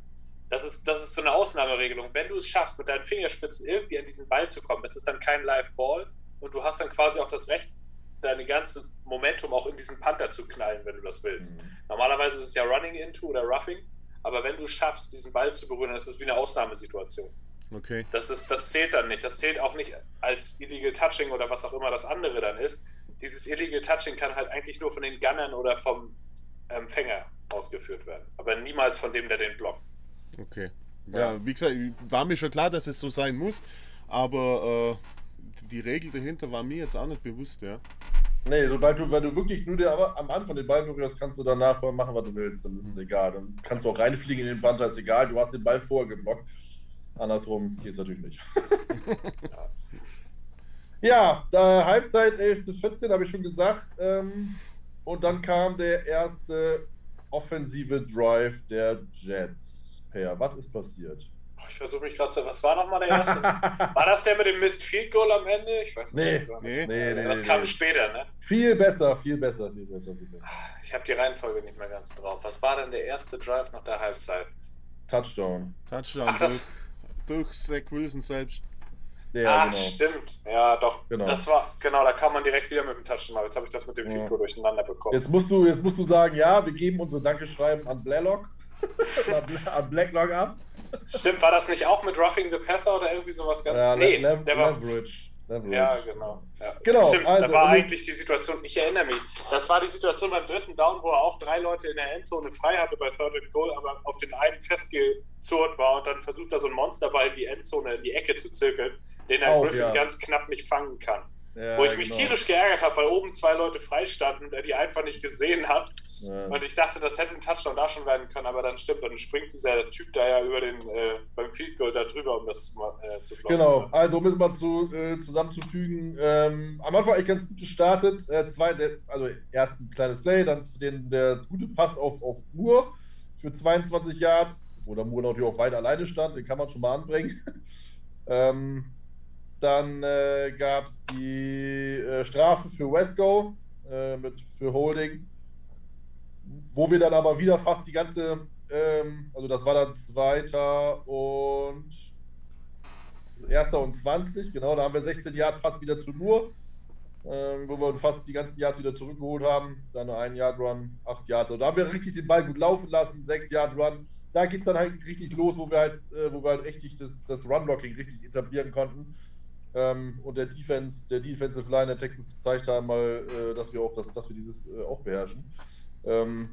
Das ist, das ist so eine Ausnahmeregelung. Wenn du es schaffst, mit deinen Fingerspitzen irgendwie an diesen Ball zu kommen, das ist dann kein Live-Ball und du hast dann quasi auch das Recht, deine ganze Momentum auch in diesen Panther zu knallen, wenn du das willst. Mhm. Normalerweise ist es ja Running into oder Roughing, aber wenn du schaffst, diesen Ball zu berühren, dann ist es wie eine Ausnahmesituation. Okay. Das, ist, das zählt dann nicht. Das zählt auch nicht als Illegal Touching oder was auch immer das andere dann ist. Dieses Illegal Touching kann halt eigentlich nur von den Gunnern oder vom Empfänger ausgeführt werden, aber niemals von dem, der den blockt. Okay. Ja, wie gesagt, war mir schon klar, dass es so sein muss, aber äh, die Regel dahinter war mir jetzt auch nicht bewusst, ja. Nee, sobald du, wenn du wirklich nur der, am Anfang den Ball berührst, kannst du danach machen, was du willst. Dann ist es egal. Dann kannst du auch reinfliegen in den Panther, ist egal. Du hast den Ball vorher geblockt. Andersrum geht es natürlich nicht. ja, da Halbzeit 11 zu 14, habe ich schon gesagt. Ähm, und dann kam der erste offensive Drive der Jets. Per, was ist passiert? Ich versuche mich gerade zu. Was war nochmal der erste? war das der mit dem Mist Field Goal am Ende? Ich weiß nicht. Nee, nee, nee, das kam später, ne? Viel besser, viel besser, viel besser, viel besser. Ich habe die Reihenfolge nicht mehr ganz drauf. Was war denn der erste Drive nach der Halbzeit? Touchdown. Touchdown Ach, das... durch, durch Zach Wilson selbst. Ja, Ach, genau. stimmt. Ja, doch. Genau. Das war, genau, da kam man direkt wieder mit dem Touchdown. Jetzt habe ich das mit dem ja. Field Goal durcheinander bekommen. Jetzt musst, du, jetzt musst du sagen, ja, wir geben unsere Dankeschreiben an Blaylock. An Blacklock ab. Stimmt, war das nicht auch mit Roughing the Passer oder irgendwie sowas ganz? Ja, nee, Le der war. Leverage. Leverage. Ja, genau. Ja. genau Stimmt, also, da war eigentlich die Situation, ich erinnere mich, das war die Situation beim dritten Down, wo er auch drei Leute in der Endzone frei hatte bei Third and Goal, aber auf den einen festgezurrt war und dann versucht er so ein Monsterball in die Endzone, in die Ecke zu zirkeln, den er Griffin ja. ganz knapp nicht fangen kann. Ja, wo ich mich genau. tierisch geärgert habe, weil oben zwei Leute freistanden und er die einfach nicht gesehen hat. Ja. Und ich dachte, das hätte ein Touchdown da schon werden können, aber dann stimmt, dann springt dieser Typ da ja über den, äh, beim Field Goal da drüber, um das äh, zu blocken. Genau, also um es mal zu, äh, zusammenzufügen, ähm, am Anfang eigentlich ganz gut gestartet. Äh, zwei, der, also erst ein kleines Play, dann den, der gute Pass auf, auf Moore für 22 Yards, wo der Moore natürlich auch weit alleine stand, den kann man schon mal anbringen. ähm, dann äh, gab es die äh, Strafe für Wesco äh, mit, für Holding, wo wir dann aber wieder fast die ganze, ähm, also das war dann zweiter und erster und 20, genau, da haben wir 16 Yard Pass wieder zu nur, ähm, wo wir fast die ganzen Yards wieder zurückgeholt haben. Dann ein Yard Run, 8 Yards. Also da haben wir richtig den Ball gut laufen lassen, 6 Yard Run. Da geht es dann halt richtig los, wo wir halt, äh, wo wir halt richtig das, das Run-Blocking richtig etablieren konnten. Ähm, und der Defense, der Defensive Line der Texans gezeigt haben, mal, äh, dass wir auch, dass, dass wir dieses äh, auch beherrschen. Ähm,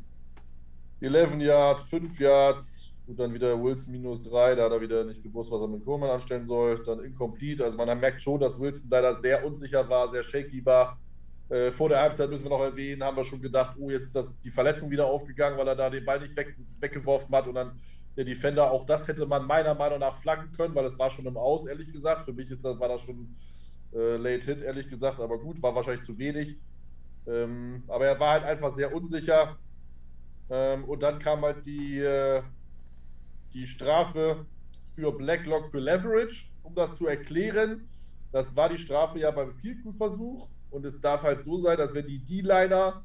11 Yards, 5 Yards, und dann wieder Wilson minus 3, da hat er wieder nicht gewusst, was er mit Coleman anstellen soll. Dann incomplete. Also man merkt schon, dass Wilson leider sehr unsicher war, sehr shaky war. Äh, vor der Halbzeit müssen wir noch erwähnen, haben wir schon gedacht, oh, jetzt ist das, die Verletzung wieder aufgegangen, weil er da den Ball nicht weg, weggeworfen hat und dann der Defender. Auch das hätte man meiner Meinung nach flaggen können, weil es war schon im Aus, ehrlich gesagt. Für mich ist das, war das schon äh, Late Hit, ehrlich gesagt. Aber gut, war wahrscheinlich zu wenig. Ähm, aber er war halt einfach sehr unsicher. Ähm, und dann kam halt die, äh, die Strafe für Blacklock für Leverage, um das zu erklären. Das war die Strafe ja beim Field-Versuch. Und es darf halt so sein, dass wenn die D-Liner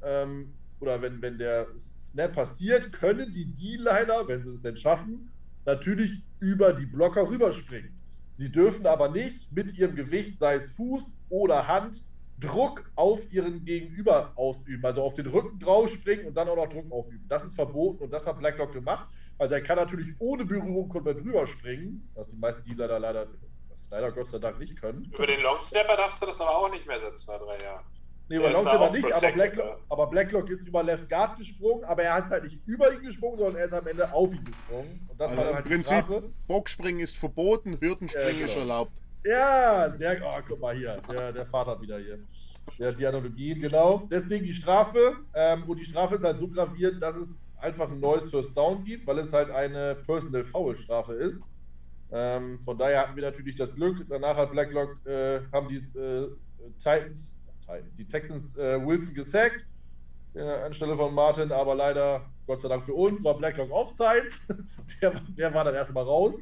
ähm, oder wenn, wenn der Snap passiert, können die D-Liner, wenn sie es denn schaffen, natürlich über die Blocker rüberspringen. Sie dürfen aber nicht mit ihrem Gewicht, sei es Fuß oder Hand, Druck auf ihren Gegenüber ausüben. Also auf den Rücken draufspringen und dann auch noch Druck aufüben. Das ist verboten und das hat Blacklock gemacht. Also er kann natürlich ohne Berührung komplett rüberspringen, was die meisten Dealer leider, leider Gott sei Dank nicht können. Über den Longstepper darfst du das aber auch nicht mehr seit zwei, drei Jahren. Nee, über Longstepper nicht, aber Blacklock, aber Blacklock, ist über Left Guard gesprungen, aber er hat halt nicht über ihn gesprungen, sondern er ist am Ende auf ihn gesprungen. Und das also war halt Im Prinzip, Bockspringen ist verboten, Hürdenspringen ja, genau. ist erlaubt. Ja, sehr Oh, guck mal hier, der, der Vater wieder hier. Der hat die Analogien, genau. Deswegen die Strafe. Ähm, und die Strafe ist halt so gravierend, dass es einfach ein neues First Down gibt, weil es halt eine Personal Foul Strafe ist. Ähm, von daher hatten wir natürlich das Glück. Danach hat Blacklock, äh, haben die äh, Titans Titans. Die Texans äh, Wilson gesackt äh, anstelle von Martin, aber leider, Gott sei Dank für uns, war Blacklock Offside. der, der war dann erstmal raus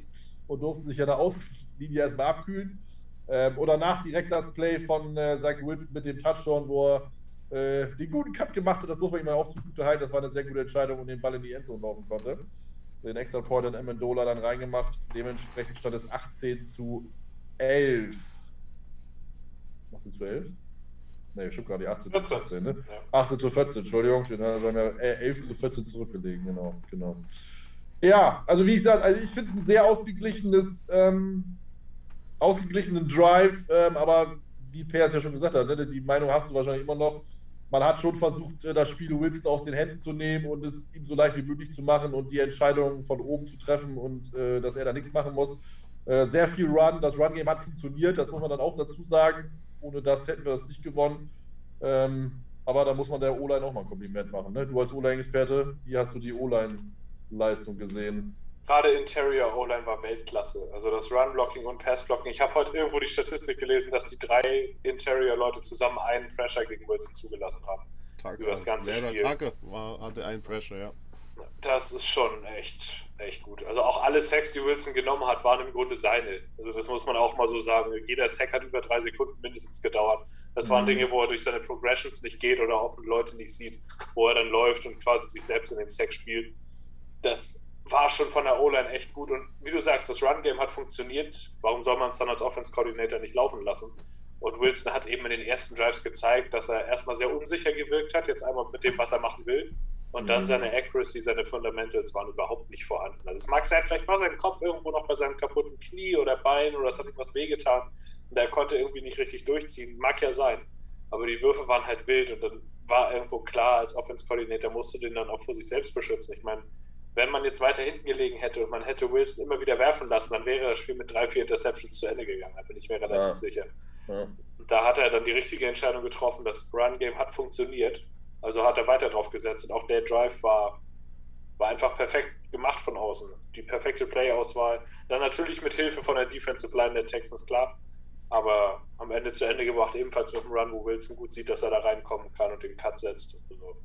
und durfte sich ja da Auslinie erstmal abkühlen. Ähm, oder nach direkt das Play von äh, Zach Wilson mit dem Touchdown, wo er äh, den guten Cut gemacht hat. Das muss man ihm auch zugute halten. Das war eine sehr gute Entscheidung und den Ball in die Endzone laufen konnte. Den extra Point in Amendola dann reingemacht. Dementsprechend stand es 18 zu 11. 18 zu 11? Ne, stimmt gar nicht, 18 zu 14, ne? Ja. 18 zu 14, Entschuldigung, steht haben wir 11 zu 14 zurückgelegen, genau, genau. Ja, also wie ich sage, also ich finde es ein sehr ausgeglichenes, ähm, ausgeglichenen Drive, ähm, aber wie Per es ja schon gesagt hat, ne, die Meinung hast du wahrscheinlich immer noch, man hat schon versucht, äh, das Spiel Wilson aus den Händen zu nehmen und es ihm so leicht wie möglich zu machen und die Entscheidung von oben zu treffen und äh, dass er da nichts machen muss. Äh, sehr viel Run, das Run-Game hat funktioniert, das muss man dann auch dazu sagen. Ohne das hätten wir das nicht gewonnen. Ähm, aber da muss man der O-Line auch mal ein Kompliment machen. Ne? Du als O-Line-Experte, wie hast du die O-Line-Leistung gesehen? Gerade Interior O-Line war Weltklasse. Also das Run-Blocking und Pass-Blocking. Ich habe heute irgendwo die Statistik gelesen, dass die drei Interior-Leute zusammen einen Pressure gegen Wilson zugelassen haben. Tag, über das ganze Spiel. Tage war, hatte einen Pressure, ja. Das ist schon echt, echt gut. Also auch alle Sacks, die Wilson genommen hat, waren im Grunde seine. Also das muss man auch mal so sagen. Jeder Sack hat über drei Sekunden mindestens gedauert. Das waren mhm. Dinge, wo er durch seine Progressions nicht geht oder auch Leute nicht sieht, wo er dann läuft und quasi sich selbst in den Sack spielt. Das war schon von der O-Line echt gut. Und wie du sagst, das Run-Game hat funktioniert. Warum soll man es dann als Offense-Coordinator nicht laufen lassen? Und Wilson hat eben in den ersten Drives gezeigt, dass er erstmal sehr unsicher gewirkt hat, jetzt einmal mit dem, was er machen will. Und dann mhm. seine Accuracy, seine Fundamentals waren überhaupt nicht vorhanden. Also es mag sein, vielleicht war sein Kopf irgendwo noch bei seinem kaputten Knie oder Bein oder es hat ihm was wehgetan und er konnte irgendwie nicht richtig durchziehen. Mag ja sein. Aber die Würfe waren halt wild und dann war irgendwo klar, als Offense-Coordinator musst du den dann auch vor sich selbst beschützen. Ich meine, wenn man jetzt weiter hinten gelegen hätte und man hätte Wilson immer wieder werfen lassen, dann wäre das Spiel mit drei, vier Interceptions zu Ende gegangen. Da bin ich mir relativ ja. sicher. Ja. Und da hat er dann die richtige Entscheidung getroffen. Das Run-Game hat funktioniert. Also hat er weiter drauf gesetzt. Und auch der Drive war, war einfach perfekt gemacht von außen. Die perfekte Play-Auswahl. Dann natürlich mit Hilfe von der Defensive Line der Texans, klar. Aber am Ende zu Ende gebracht, ebenfalls mit dem Run, wo Wilson gut sieht, dass er da reinkommen kann und den Cut setzt. Also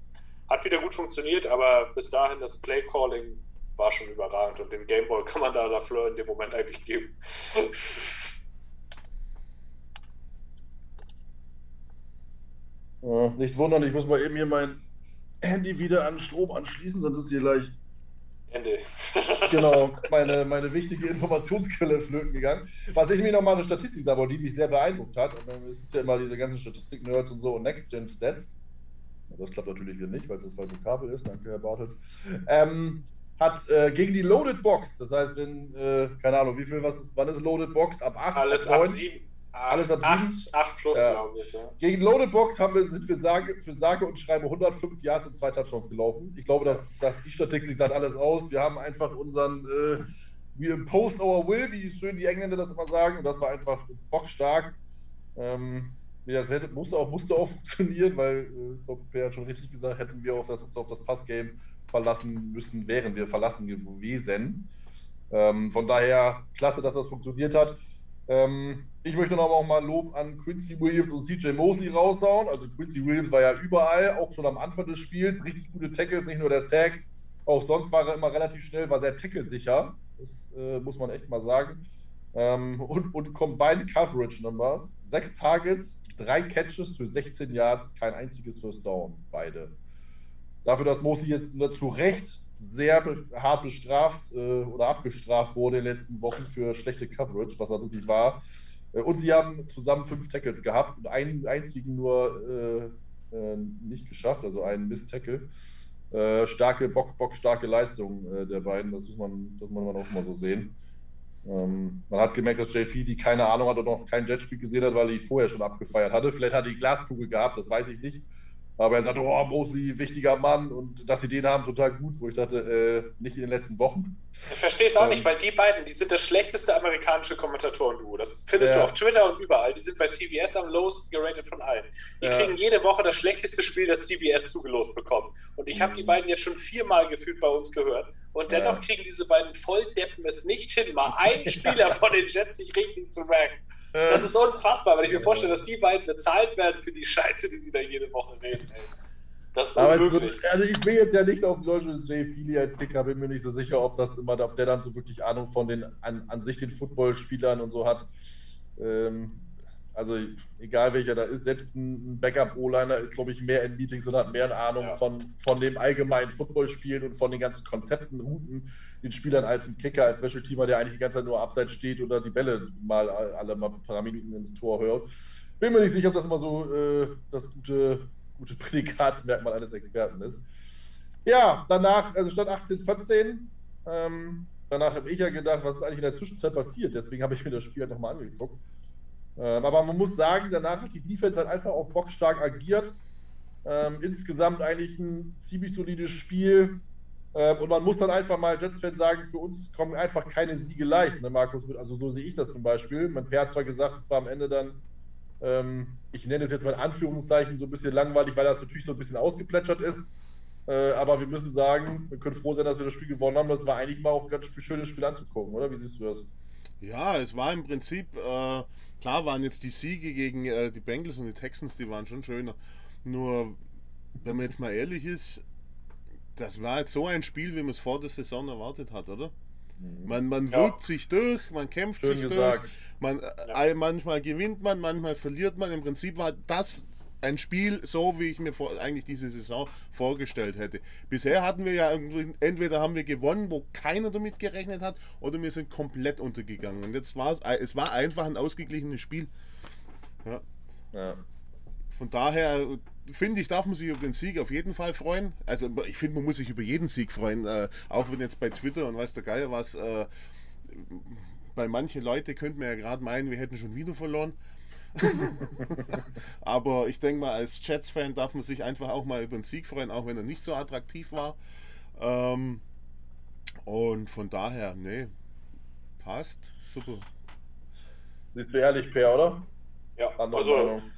hat wieder gut funktioniert, aber bis dahin das Play Calling war schon überragend und den Gameball kann man da Lafleur in dem Moment eigentlich geben. Ja, nicht wundern, ich muss mal eben hier mein Handy wieder an Strom anschließen, sonst ist hier gleich Ende. genau, meine, meine wichtige Informationsquelle flöten gegangen. Was ich mir nochmal eine Statistik sah, die mich sehr beeindruckt hat, und dann ist es ja immer diese ganzen Statistik-Nerds und so und Next-Gen-Stats, das klappt natürlich wieder nicht, weil es das falsche Kabel ist. Danke, Herr Bartels. Ähm, hat äh, gegen die Loaded Box, das heißt, wenn, äh, keine Ahnung, wie viel, was ist, wann ist Loaded Box? Ab 8? Alles ab 7. Alles ab 8, 8 plus, ja. glaube ich. Ja. Gegen Loaded Box haben wir, sind wir sage, für sage und schreibe 105 Yards und zwei Touchdowns gelaufen. Ich glaube, das sagt die Statistik sagt alles aus. Wir haben einfach unseren äh, We imposed our will, wie schön die Engländer das immer sagen. Und das war einfach bockstark. Ähm, ja, das hätte, musste, auch, musste auch funktionieren, weil, äh, ich glaube, Per hat schon richtig gesagt, hätten wir auf das, uns auf das Passgame verlassen müssen, wären wir verlassen gewesen. Ähm, von daher, klasse, dass das funktioniert hat. Ähm, ich möchte noch mal Lob an Quincy Williams und CJ Mosley raushauen. Also Quincy Williams war ja überall, auch schon am Anfang des Spiels. Richtig gute Tackles, nicht nur der Sack. Auch sonst war er immer relativ schnell, war sehr tacklesicher. Das äh, muss man echt mal sagen. Ähm, und, und Combined Coverage Numbers. Sechs Targets, drei Catches für 16 Yards, kein einziges First Down, beide. Dafür, dass Mosley jetzt zu Recht sehr hart bestraft äh, oder abgestraft wurde in den letzten Wochen für schlechte Coverage, was er wirklich war. Äh, und sie haben zusammen fünf Tackles gehabt und einen einzigen nur äh, äh nicht geschafft, also einen Miss-Tackle. Äh, starke, Bock, Bock, starke Leistung der beiden, das muss man, das muss man auch mal so sehen. Ähm, man hat gemerkt, dass JF die keine Ahnung hat und noch kein Jetspiel gesehen hat, weil er vorher schon abgefeiert hatte. Vielleicht hat die Glaskugel gehabt, das weiß ich nicht. Aber er sagte, oh, Mosi, wichtiger Mann und dass sie den haben, total gut, wo ich dachte, äh, nicht in den letzten Wochen. Ich verstehe es auch ähm, nicht, weil die beiden, die sind das schlechteste amerikanische Kommentatoren-Duo. Das findest ja. du auf Twitter und überall. Die sind bei CBS am lowest geratet von allen. Die ja. kriegen jede Woche das schlechteste Spiel, das CBS zugelost bekommen. Und ich habe die beiden jetzt schon viermal gefühlt bei uns gehört. Und dennoch ja. kriegen diese beiden Volldeppen es nicht hin, mal einen Spieler von den Jets sich richtig zu merken. Das ist unfassbar, wenn ich mir vorstelle, dass die beiden bezahlt werden für die Scheiße, die sie da jede Woche reden. Ey. Das ist Aber unmöglich. also ich will jetzt ja nicht auf Deutschland Jay Feely als Kicker, bin mir nicht so sicher, ob das immer, ob der dann so wirklich Ahnung von den an, an sich den Footballspielern und so hat. Ähm, also egal welcher da ist, selbst ein Backup-O-Liner ist, glaube ich, mehr in Meetings und hat mehr Ahnung ja. von, von dem allgemeinen Footballspielen und von den ganzen Konzepten, Routen, den Spielern als ein Kicker, als Special Teamer, der eigentlich die ganze Zeit nur abseits steht oder die Bälle mal alle mal ein paar Minuten ins Tor hört. Bin mir nicht sicher, ob das immer so äh, das gute, gute Prädikatsmerkmal eines Experten ist. Ja, danach, also statt 18, 14, ähm, danach habe ich ja gedacht, was ist eigentlich in der Zwischenzeit passiert. Deswegen habe ich mir das Spiel halt nochmal angeguckt. Ähm, aber man muss sagen, danach hat die Defense halt einfach auch bockstark agiert. Ähm, insgesamt eigentlich ein ziemlich solides Spiel. Ähm, und man muss dann einfach mal Jets-Fan sagen, für uns kommen einfach keine Siege leicht, ne, Markus? Also so sehe ich das zum Beispiel. Mein Per hat zwar gesagt, es war am Ende dann, ähm, ich nenne es jetzt mal in Anführungszeichen, so ein bisschen langweilig, weil das natürlich so ein bisschen ausgeplätschert ist. Äh, aber wir müssen sagen, wir können froh sein, dass wir das Spiel gewonnen haben. Das war eigentlich mal auch ein ganz schönes Spiel anzugucken, oder? Wie siehst du das? Ja, es war im Prinzip, äh, klar waren jetzt die Siege gegen äh, die Bengals und die Texans, die waren schon schöner. Nur, wenn man jetzt mal ehrlich ist, das war jetzt so ein Spiel, wie man es vor der Saison erwartet hat, oder? Mhm. Man, man ja. wirkt sich durch, man kämpft Schön sich gesagt. durch, man, ja. Äh, manchmal gewinnt man, manchmal verliert man. Im Prinzip war das ein Spiel so, wie ich mir vor, eigentlich diese Saison vorgestellt hätte. Bisher hatten wir ja entweder haben wir gewonnen, wo keiner damit gerechnet hat, oder wir sind komplett untergegangen. Und jetzt war es, es war einfach ein ausgeglichenes Spiel. Ja. ja. Von daher finde ich, darf man sich über den Sieg auf jeden Fall freuen. Also ich finde, man muss sich über jeden Sieg freuen, äh, auch wenn jetzt bei Twitter und weiß der Geier was, äh, bei manchen Leuten könnte man ja gerade meinen, wir hätten schon wieder verloren. Aber ich denke mal, als Jets-Fan darf man sich einfach auch mal über einen Sieg freuen, auch wenn er nicht so attraktiv war. Ähm, und von daher, nee, passt, super. Siehst du ehrlich, Per, oder? Ja, Andere also Meinung.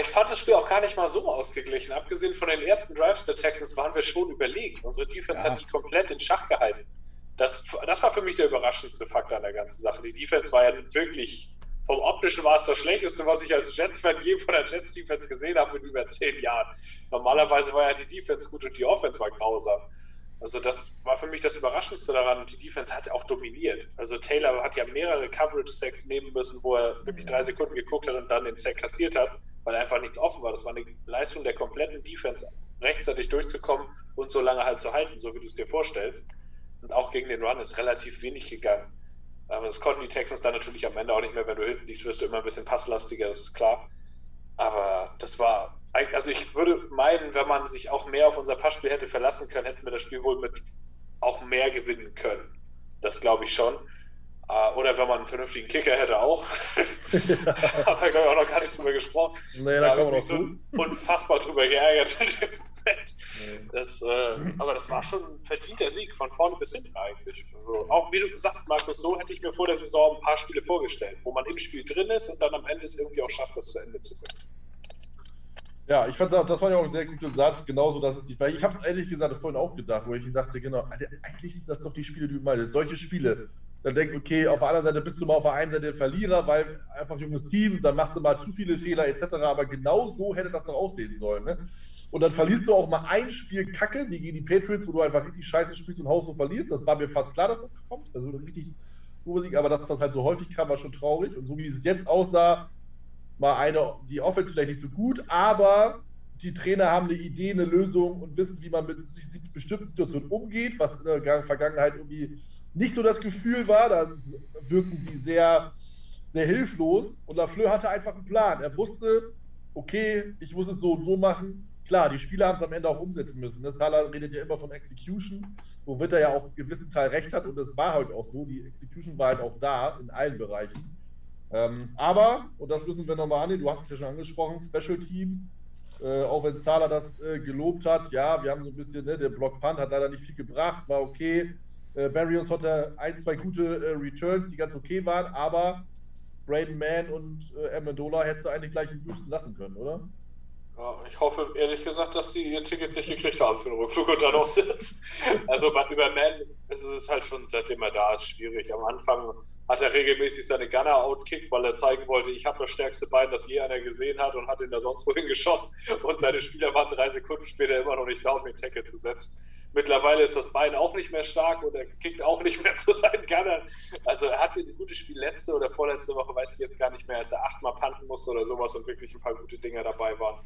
ich fand das Spiel auch gar nicht mal so ausgeglichen. Abgesehen von den ersten Drives der Texans waren wir schon überlegen. Unsere Defense ja. hat die komplett in Schach gehalten. Das, das war für mich der überraschendste Faktor an der ganzen Sache. Die Defense war ja wirklich vom optischen war es das Schlechteste, was ich als Jets-Fan je von der Jets-Defense gesehen habe in über zehn Jahren. Normalerweise war ja die Defense gut und die Offense war grausam. Also das war für mich das Überraschendste daran. Die Defense hat auch dominiert. Also Taylor hat ja mehrere Coverage-Sacks nehmen müssen, wo er wirklich drei Sekunden geguckt hat und dann den Sack kassiert hat, weil einfach nichts offen war. Das war eine Leistung der kompletten Defense, rechtzeitig durchzukommen und so lange halt zu halten, so wie du es dir vorstellst. Und auch gegen den Run ist relativ wenig gegangen. Aber das konnten die Texans dann natürlich am Ende auch nicht mehr. Wenn du hinten liegst, wirst du immer ein bisschen passlastiger, das ist klar. Aber das war, also ich würde meinen, wenn man sich auch mehr auf unser Passspiel hätte verlassen können, hätten wir das Spiel wohl mit auch mehr gewinnen können. Das glaube ich schon. Uh, oder wenn man einen vernünftigen Kicker hätte auch. Aber ich habe auch noch gar nicht drüber gesprochen. Nee, da, da kann man so unfassbar drüber geärgert das, äh, aber das war schon ein verdienter Sieg, von vorne bis hinten eigentlich. Also, auch wie du gesagt hast, Markus, so hätte ich mir vor der Saison ein paar Spiele vorgestellt, wo man im Spiel drin ist und dann am Ende es irgendwie auch schafft, das zu Ende zu bringen. Ja, ich fand das war ja auch ein sehr guter Satz, genauso, dass es nicht, ich habe es ehrlich gesagt vorhin auch gedacht, wo ich dachte, genau, eigentlich sind das doch die Spiele, die du meinst, solche Spiele, dann denkst okay, auf der anderen Seite bist du mal auf der einen Seite Verlierer, weil einfach junges Team, dann machst du mal zu viele Fehler etc. Aber genau so hätte das doch aussehen sollen. Ne? Und dann verlierst du auch mal ein Spiel Kacke, wie gegen die Patriots, wo du einfach richtig scheiße spielst und Haus so verlierst. Das war mir fast klar, dass das kommt. Also richtig Musik, aber dass das halt so häufig kam, war schon traurig. Und so wie es jetzt aussah, war eine, die Offense vielleicht nicht so gut, aber die Trainer haben eine Idee, eine Lösung und wissen, wie man mit bestimmten Situationen umgeht, was in der Vergangenheit irgendwie nicht so das Gefühl war. Da wirken die sehr, sehr hilflos. Und Lafleur hatte einfach einen Plan. Er wusste, okay, ich muss es so und so machen. Klar, die Spieler haben es am Ende auch umsetzen müssen. Das Salah redet ja immer von Execution, womit er ja auch einen gewissen Teil recht hat. Und das war halt auch so. Die Execution war halt auch da in allen Bereichen. Ähm, aber, und das müssen wir nochmal annehmen, du hast es ja schon angesprochen, Special Teams, äh, auch wenn Salah das äh, gelobt hat, ja, wir haben so ein bisschen, ne, der Block Punt hat leider nicht viel gebracht, war okay. Äh, Barrios hatte ein, zwei gute äh, Returns, die ganz okay waren, aber Braden Mann und äh, Amendola hättest du eigentlich gleich in Boosten lassen können, oder? Ja, ich hoffe ehrlich gesagt, dass sie ihr Ticket nicht gekriegt haben für den Rückflug und dann noch sitzen. Also über Mann ist es halt schon, seitdem er da ist, schwierig. Am Anfang hat er regelmäßig seine Gunner outkickt, weil er zeigen wollte, ich habe das stärkste Bein, das je einer gesehen hat und hat ihn da sonst wohin geschossen. Und seine Spieler waren drei Sekunden später immer noch nicht da, um den Tackle zu setzen. Mittlerweile ist das Bein auch nicht mehr stark und er kickt auch nicht mehr zu seinen Gunnern. Also er hatte ein gutes Spiel letzte oder vorletzte Woche, weiß ich jetzt gar nicht mehr, als er achtmal panten musste oder sowas und wirklich ein paar gute Dinger dabei waren.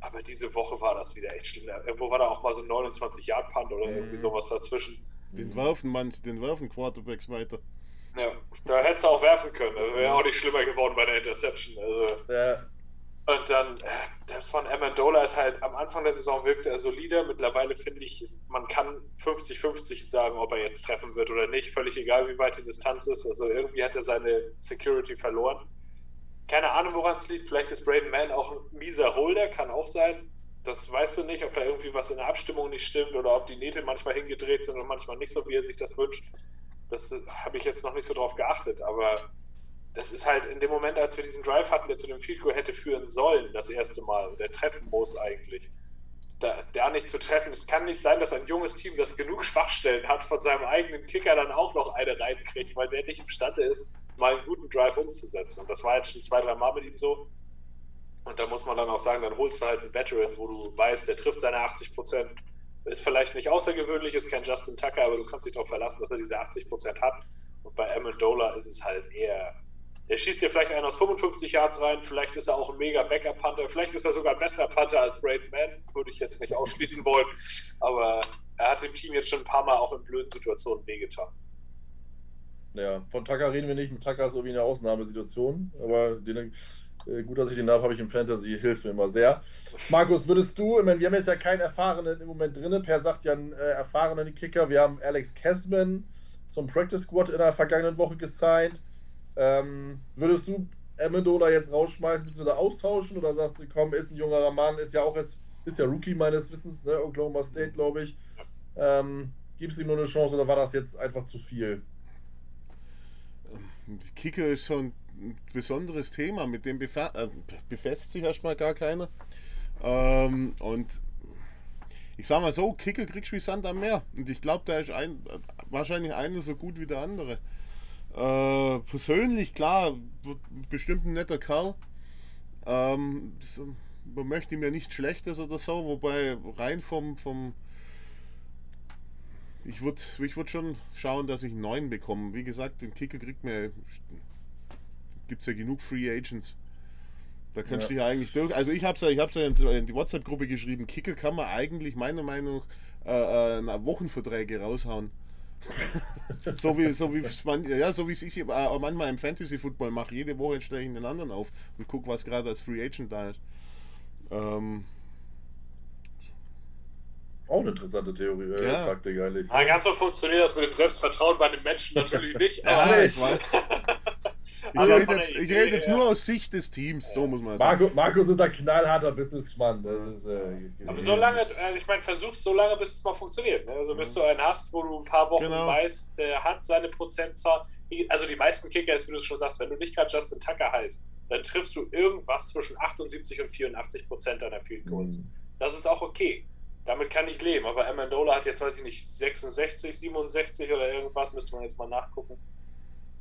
Aber diese Woche war das wieder echt schlimm. Irgendwo war da auch mal so ein 29 Yard Punt oder irgendwie mhm. sowas dazwischen. Den werfen manche, den werfen Quarterbacks weiter. Ja, da hättest du auch werfen können. Das wäre auch nicht schlimmer geworden bei der Interception. Also, ja. Und dann, äh, das von Amendola ist halt, am Anfang der Saison wirkte er solider. Mittlerweile finde ich, man kann 50-50 sagen, ob er jetzt treffen wird oder nicht. Völlig egal, wie weit die Distanz ist. Also irgendwie hat er seine Security verloren. Keine Ahnung, woran es liegt. Vielleicht ist Braden Mann auch ein mieser Holder, kann auch sein. das weißt du nicht, ob da irgendwie was in der Abstimmung nicht stimmt oder ob die Nähte manchmal hingedreht sind und manchmal nicht so, wie er sich das wünscht. Das habe ich jetzt noch nicht so drauf geachtet, aber das ist halt in dem Moment, als wir diesen Drive hatten, der zu dem Field Goal hätte führen sollen, das erste Mal, der treffen muss eigentlich, da, da nicht zu treffen. Es kann nicht sein, dass ein junges Team, das genug Schwachstellen hat, von seinem eigenen Kicker dann auch noch eine reinkriegt, weil der nicht imstande ist, mal einen guten Drive umzusetzen. Und das war jetzt schon zwei, drei Mal mit ihm so. Und da muss man dann auch sagen, dann holst du halt einen Veteran, wo du weißt, der trifft seine 80 Prozent. Ist vielleicht nicht außergewöhnlich, ist kein Justin Tucker, aber du kannst dich darauf verlassen, dass er diese 80 Prozent hat. Und bei Amendola ist es halt eher, der schießt dir vielleicht einen aus 55 Yards rein, vielleicht ist er auch ein mega Backup-Panther, vielleicht ist er sogar ein besserer Panther als Braden Mann, würde ich jetzt nicht ausschließen wollen. Aber er hat dem Team jetzt schon ein paar Mal auch in blöden Situationen wehgetan. Ja, von Tucker reden wir nicht. Mit Tucker ist irgendwie eine Ausnahmesituation, aber den gut, dass ich den habe, habe ich im Fantasy, hilft mir immer sehr. Markus, würdest du, ich meine, wir haben jetzt ja keinen erfahrenen im Moment drin, Per sagt ja einen äh, erfahrenen Kicker, wir haben Alex Kessman zum Practice Squad in der vergangenen Woche gesigned. Ähm, würdest du Amendola jetzt rausschmeißen bzw. austauschen oder sagst du, komm, ist ein junger Mann, ist ja auch ist, ist ja Rookie meines Wissens, ne? Oklahoma State, glaube ich. Ähm, Gibst ihm nur eine Chance oder war das jetzt einfach zu viel? Kicker ist schon besonderes Thema, mit dem befa äh, befasst sich erstmal gar keiner. Ähm, und ich sag mal so, Kicker kriegst du wie Sand am Meer. Und ich glaube, da ist ein, wahrscheinlich einer so gut wie der andere. Äh, persönlich, klar, bestimmt ein netter Kerl. Ähm, man möchte ihm ja nichts Schlechtes oder so, wobei rein vom, vom ich würde ich würd schon schauen, dass ich einen neuen bekomme. Wie gesagt, den Kicker kriegt mir gibt es ja genug Free Agents. Da kannst ja. du ja eigentlich durch. Also ich habe es ja, ich hab's ja in die WhatsApp-Gruppe geschrieben, Kicker kann man eigentlich meiner Meinung nach äh, Wochenverträge raushauen. so wie so wie man, ja so wie es ich äh, manchmal im Fantasy Football mache. Jede Woche stelle ich den anderen auf und gucke, was gerade als Free Agent da ist. Ähm, auch eine interessante Theorie, äh, ja. Taktik eigentlich. Ja, ganz so funktioniert das mit dem Selbstvertrauen bei den Menschen natürlich nicht. ja, ich weiß. Ich rede jetzt, ich rede jetzt nur aus Sicht des Teams, so muss man sagen. Markus ist ein knallharter Businessmann. äh, Aber solange, äh, ich meine, versuch's so lange, bis es mal funktioniert. Ne? Also bis du einen hast, wo du ein paar Wochen genau. weißt, der hat seine Prozentzahl. Also die meisten Kicker ist, wie du schon sagst, wenn du nicht gerade Justin Tucker heißt, dann triffst du irgendwas zwischen 78 und 84 Prozent deiner Field Goals. Mhm. Das ist auch okay. Damit kann ich leben. Aber Amendola hat jetzt, weiß ich nicht, 66, 67 oder irgendwas, müsste man jetzt mal nachgucken.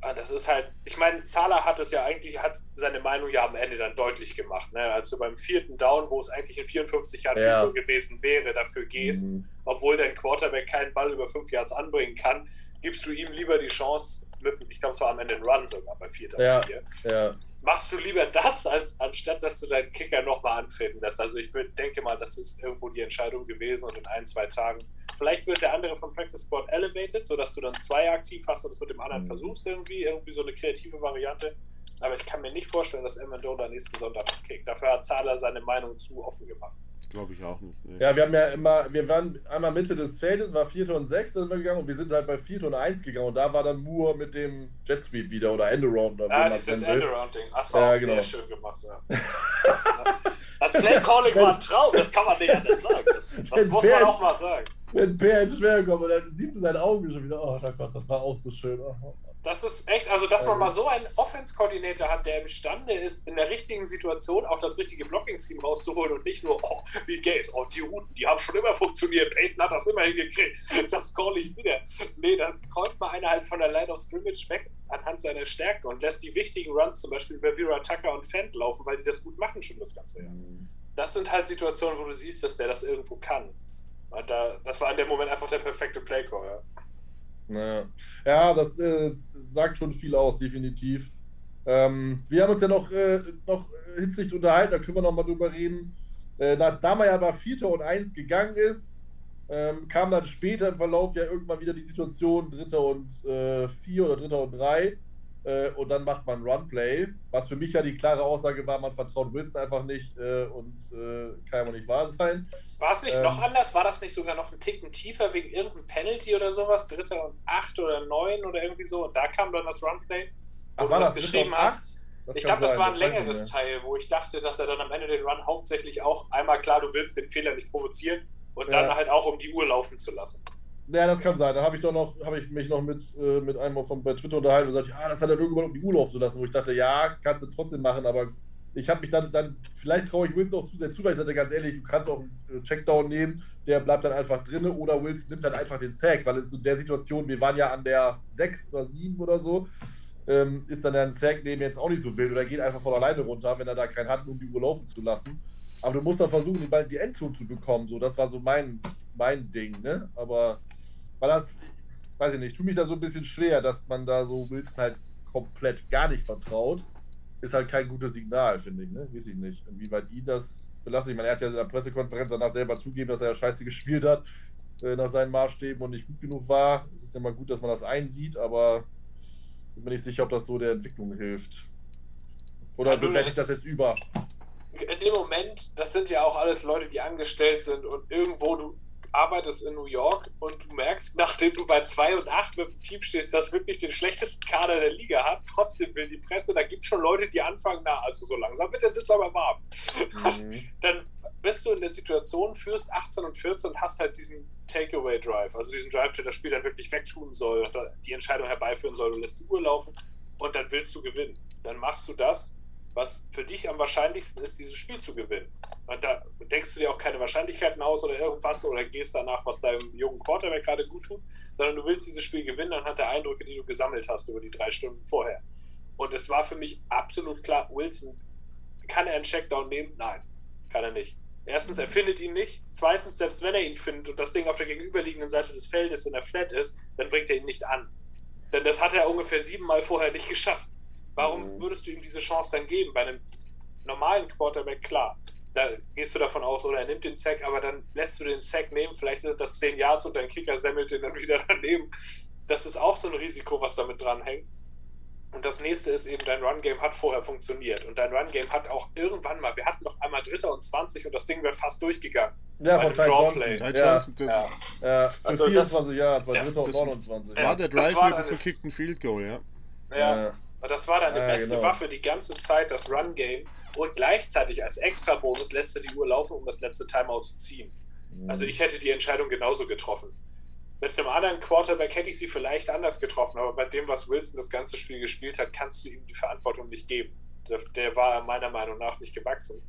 Ah, das ist halt, ich meine, Salah hat es ja eigentlich, hat seine Meinung ja am Ende dann deutlich gemacht. Ne? Als du beim vierten Down, wo es eigentlich in 54 Jahren ja. gewesen wäre, dafür gehst, mhm. obwohl dein Quarterback keinen Ball über fünf Yards anbringen kann, gibst du ihm lieber die Chance, mit, ich glaube, es war am Ende ein Run sogar bei vierter ja. Vier. Ja machst du lieber das, als, anstatt dass du deinen Kicker nochmal antreten lässt. Also ich denke mal, das ist irgendwo die Entscheidung gewesen und in ein, zwei Tagen. Vielleicht wird der andere vom Practice Squad elevated, sodass du dann zwei aktiv hast und es mit dem anderen mhm. versuchst irgendwie, irgendwie so eine kreative Variante. Aber ich kann mir nicht vorstellen, dass Amendola nächsten Sonntag kickt. Dafür hat Zahler seine Meinung zu offen gemacht. Glaube ich auch nicht. Nee. Ja, wir haben ja immer, wir waren einmal Mitte des Feldes, war 4. und 6 sind wir gegangen und wir sind halt bei 4. und 1 gegangen und da war dann Moore mit dem Jet Sweep wieder oder Endaround. Ja, dieses Endaround-Ding. Das war ja, auch genau. sehr schön gemacht, ja. das Play Calling war ein Traum, das kann man nicht anders sagen. Das, das muss man auch mal sagen. Wenn Bär schwer kommt und dann siehst du seine Augen schon wieder, oh Gott, das war auch so schön. Oh. Das ist echt, also dass man mal so einen Offense-Koordinator hat, der imstande ist, in der richtigen Situation auch das richtige Blocking-Team rauszuholen und nicht nur, oh, wie Gays, oh, die Routen, die haben schon immer funktioniert, Peyton hat das immer hingekriegt, das call ich wieder. Nee, da kommt mal einer halt von der Line of Scrimmage weg anhand seiner Stärken und lässt die wichtigen Runs zum Beispiel über Vera Tucker und Fent laufen, weil die das gut machen schon das ganze Jahr. Mhm. Das sind halt Situationen, wo du siehst, dass der das irgendwo kann. Da, das war in dem Moment einfach der perfekte Playcall, ja. Naja. Ja, das äh, sagt schon viel aus, definitiv. Ähm, wir haben uns ja noch, äh, noch hitzig unterhalten, da können wir noch mal drüber reden. Äh, da man ja bei 4. und 1 gegangen ist, ähm, kam dann später im Verlauf ja irgendwann wieder die Situation, Dritter und 4 äh, oder Dritter und 3. Äh, und dann macht man Runplay, was für mich ja die klare Aussage war, man vertraut Wilson einfach nicht äh, und äh, kann ja nicht wahr sein. War es nicht ähm, noch anders? War das nicht sogar noch ein Ticken tiefer wegen irgendeinem Penalty oder sowas? Dritter und acht oder neun oder irgendwie so? Und da kam dann das Runplay, wo Ach, du das, das geschrieben hast. Das ich glaube, das war ein längeres Teil, wo ich dachte, dass er dann am Ende den Run hauptsächlich auch einmal klar, du willst den Fehler nicht provozieren und ja. dann halt auch um die Uhr laufen zu lassen. Ja, das kann sein. Da habe ich doch noch, habe ich mich noch mit, äh, mit einem von bei Twitter unterhalten und gesagt, ja, das hat er irgendwann um die Uhr laufen zu lassen, wo ich dachte, ja, kannst du trotzdem machen, aber ich habe mich dann, dann vielleicht traue ich Wilson auch zu sehr zu, weil ich sagte ganz ehrlich, du kannst auch einen Checkdown nehmen, der bleibt dann einfach drin oder Wilson nimmt dann einfach den Sack, weil in der Situation, wir waren ja an der 6 oder 7 oder so, ähm, ist dann ein Sack neben jetzt auch nicht so wild oder geht einfach von alleine runter, wenn er da keinen hat, um die Uhr laufen zu lassen. Aber du musst dann versuchen, in die Endzone zu bekommen. So, das war so mein, mein Ding, ne? Aber weil das, weiß ich nicht, tut mich da so ein bisschen schwer, dass man da so Wilson halt komplett gar nicht vertraut. Ist halt kein gutes Signal, finde ich, ne? Weiß ich nicht. Inwieweit ihn das belastet. Ich meine, er hat ja in der Pressekonferenz danach selber zugeben, dass er ja scheiße gespielt hat äh, nach seinen Maßstäben und nicht gut genug war. Es ist ja mal gut, dass man das einsieht, aber bin mir nicht sicher, ob das so der Entwicklung hilft. Oder bewerte ich das jetzt über? In dem Moment, das sind ja auch alles Leute, die angestellt sind und irgendwo du arbeitest in New York und du merkst, nachdem du bei 2 und 8 mit dem Team stehst, das wirklich den schlechtesten Kader der Liga hat, trotzdem will die Presse, da gibt es schon Leute, die anfangen, na, also so langsam wird der Sitz aber warm. Mhm. Dann bist du in der Situation, führst 18 und 14 und hast halt diesen Takeaway-Drive, also diesen Drive, der das Spiel dann wirklich wegtun soll, die Entscheidung herbeiführen soll, du lässt die Uhr laufen und dann willst du gewinnen. Dann machst du das was für dich am wahrscheinlichsten ist, dieses Spiel zu gewinnen. Und da denkst du dir auch keine Wahrscheinlichkeiten aus oder irgendwas oder gehst danach, was deinem jungen Quarterback gerade gut tut, sondern du willst dieses Spiel gewinnen anhand der Eindrücke, die du gesammelt hast über die drei Stunden vorher. Und es war für mich absolut klar, Wilson, kann er einen Checkdown nehmen? Nein, kann er nicht. Erstens, er findet ihn nicht. Zweitens, selbst wenn er ihn findet und das Ding auf der gegenüberliegenden Seite des Feldes in der Flat ist, dann bringt er ihn nicht an. Denn das hat er ungefähr siebenmal vorher nicht geschafft. Warum mhm. würdest du ihm diese Chance dann geben? Bei einem normalen Quarterback, klar. Da gehst du davon aus, oder er nimmt den Sack, aber dann lässt du den Sack nehmen, vielleicht sind das 10 Yards und dein Kicker semmelt den dann wieder daneben. Das ist auch so ein Risiko, was damit dranhängt. Und das nächste ist eben, dein Run-Game hat vorher funktioniert. Und dein Run-Game hat auch irgendwann mal, wir hatten noch einmal Dritter und 20 und das Ding wäre fast durchgegangen. Ja, von Ty Drawplay. Ja, Johnson, ja. ja. Für also 24 das, Jahre, ja, Dritter und 29. War der Drive mit dem verkickten Field Goal, ja. Ja. Das war deine ja, beste genau. Waffe die ganze Zeit, das Run-Game. Und gleichzeitig als Extra-Bonus lässt du die Uhr laufen, um das letzte Timeout zu ziehen. Mhm. Also ich hätte die Entscheidung genauso getroffen. Mit einem anderen Quarterback hätte ich sie vielleicht anders getroffen, aber bei dem, was Wilson das ganze Spiel gespielt hat, kannst du ihm die Verantwortung nicht geben. Der, der war meiner Meinung nach nicht gewachsen.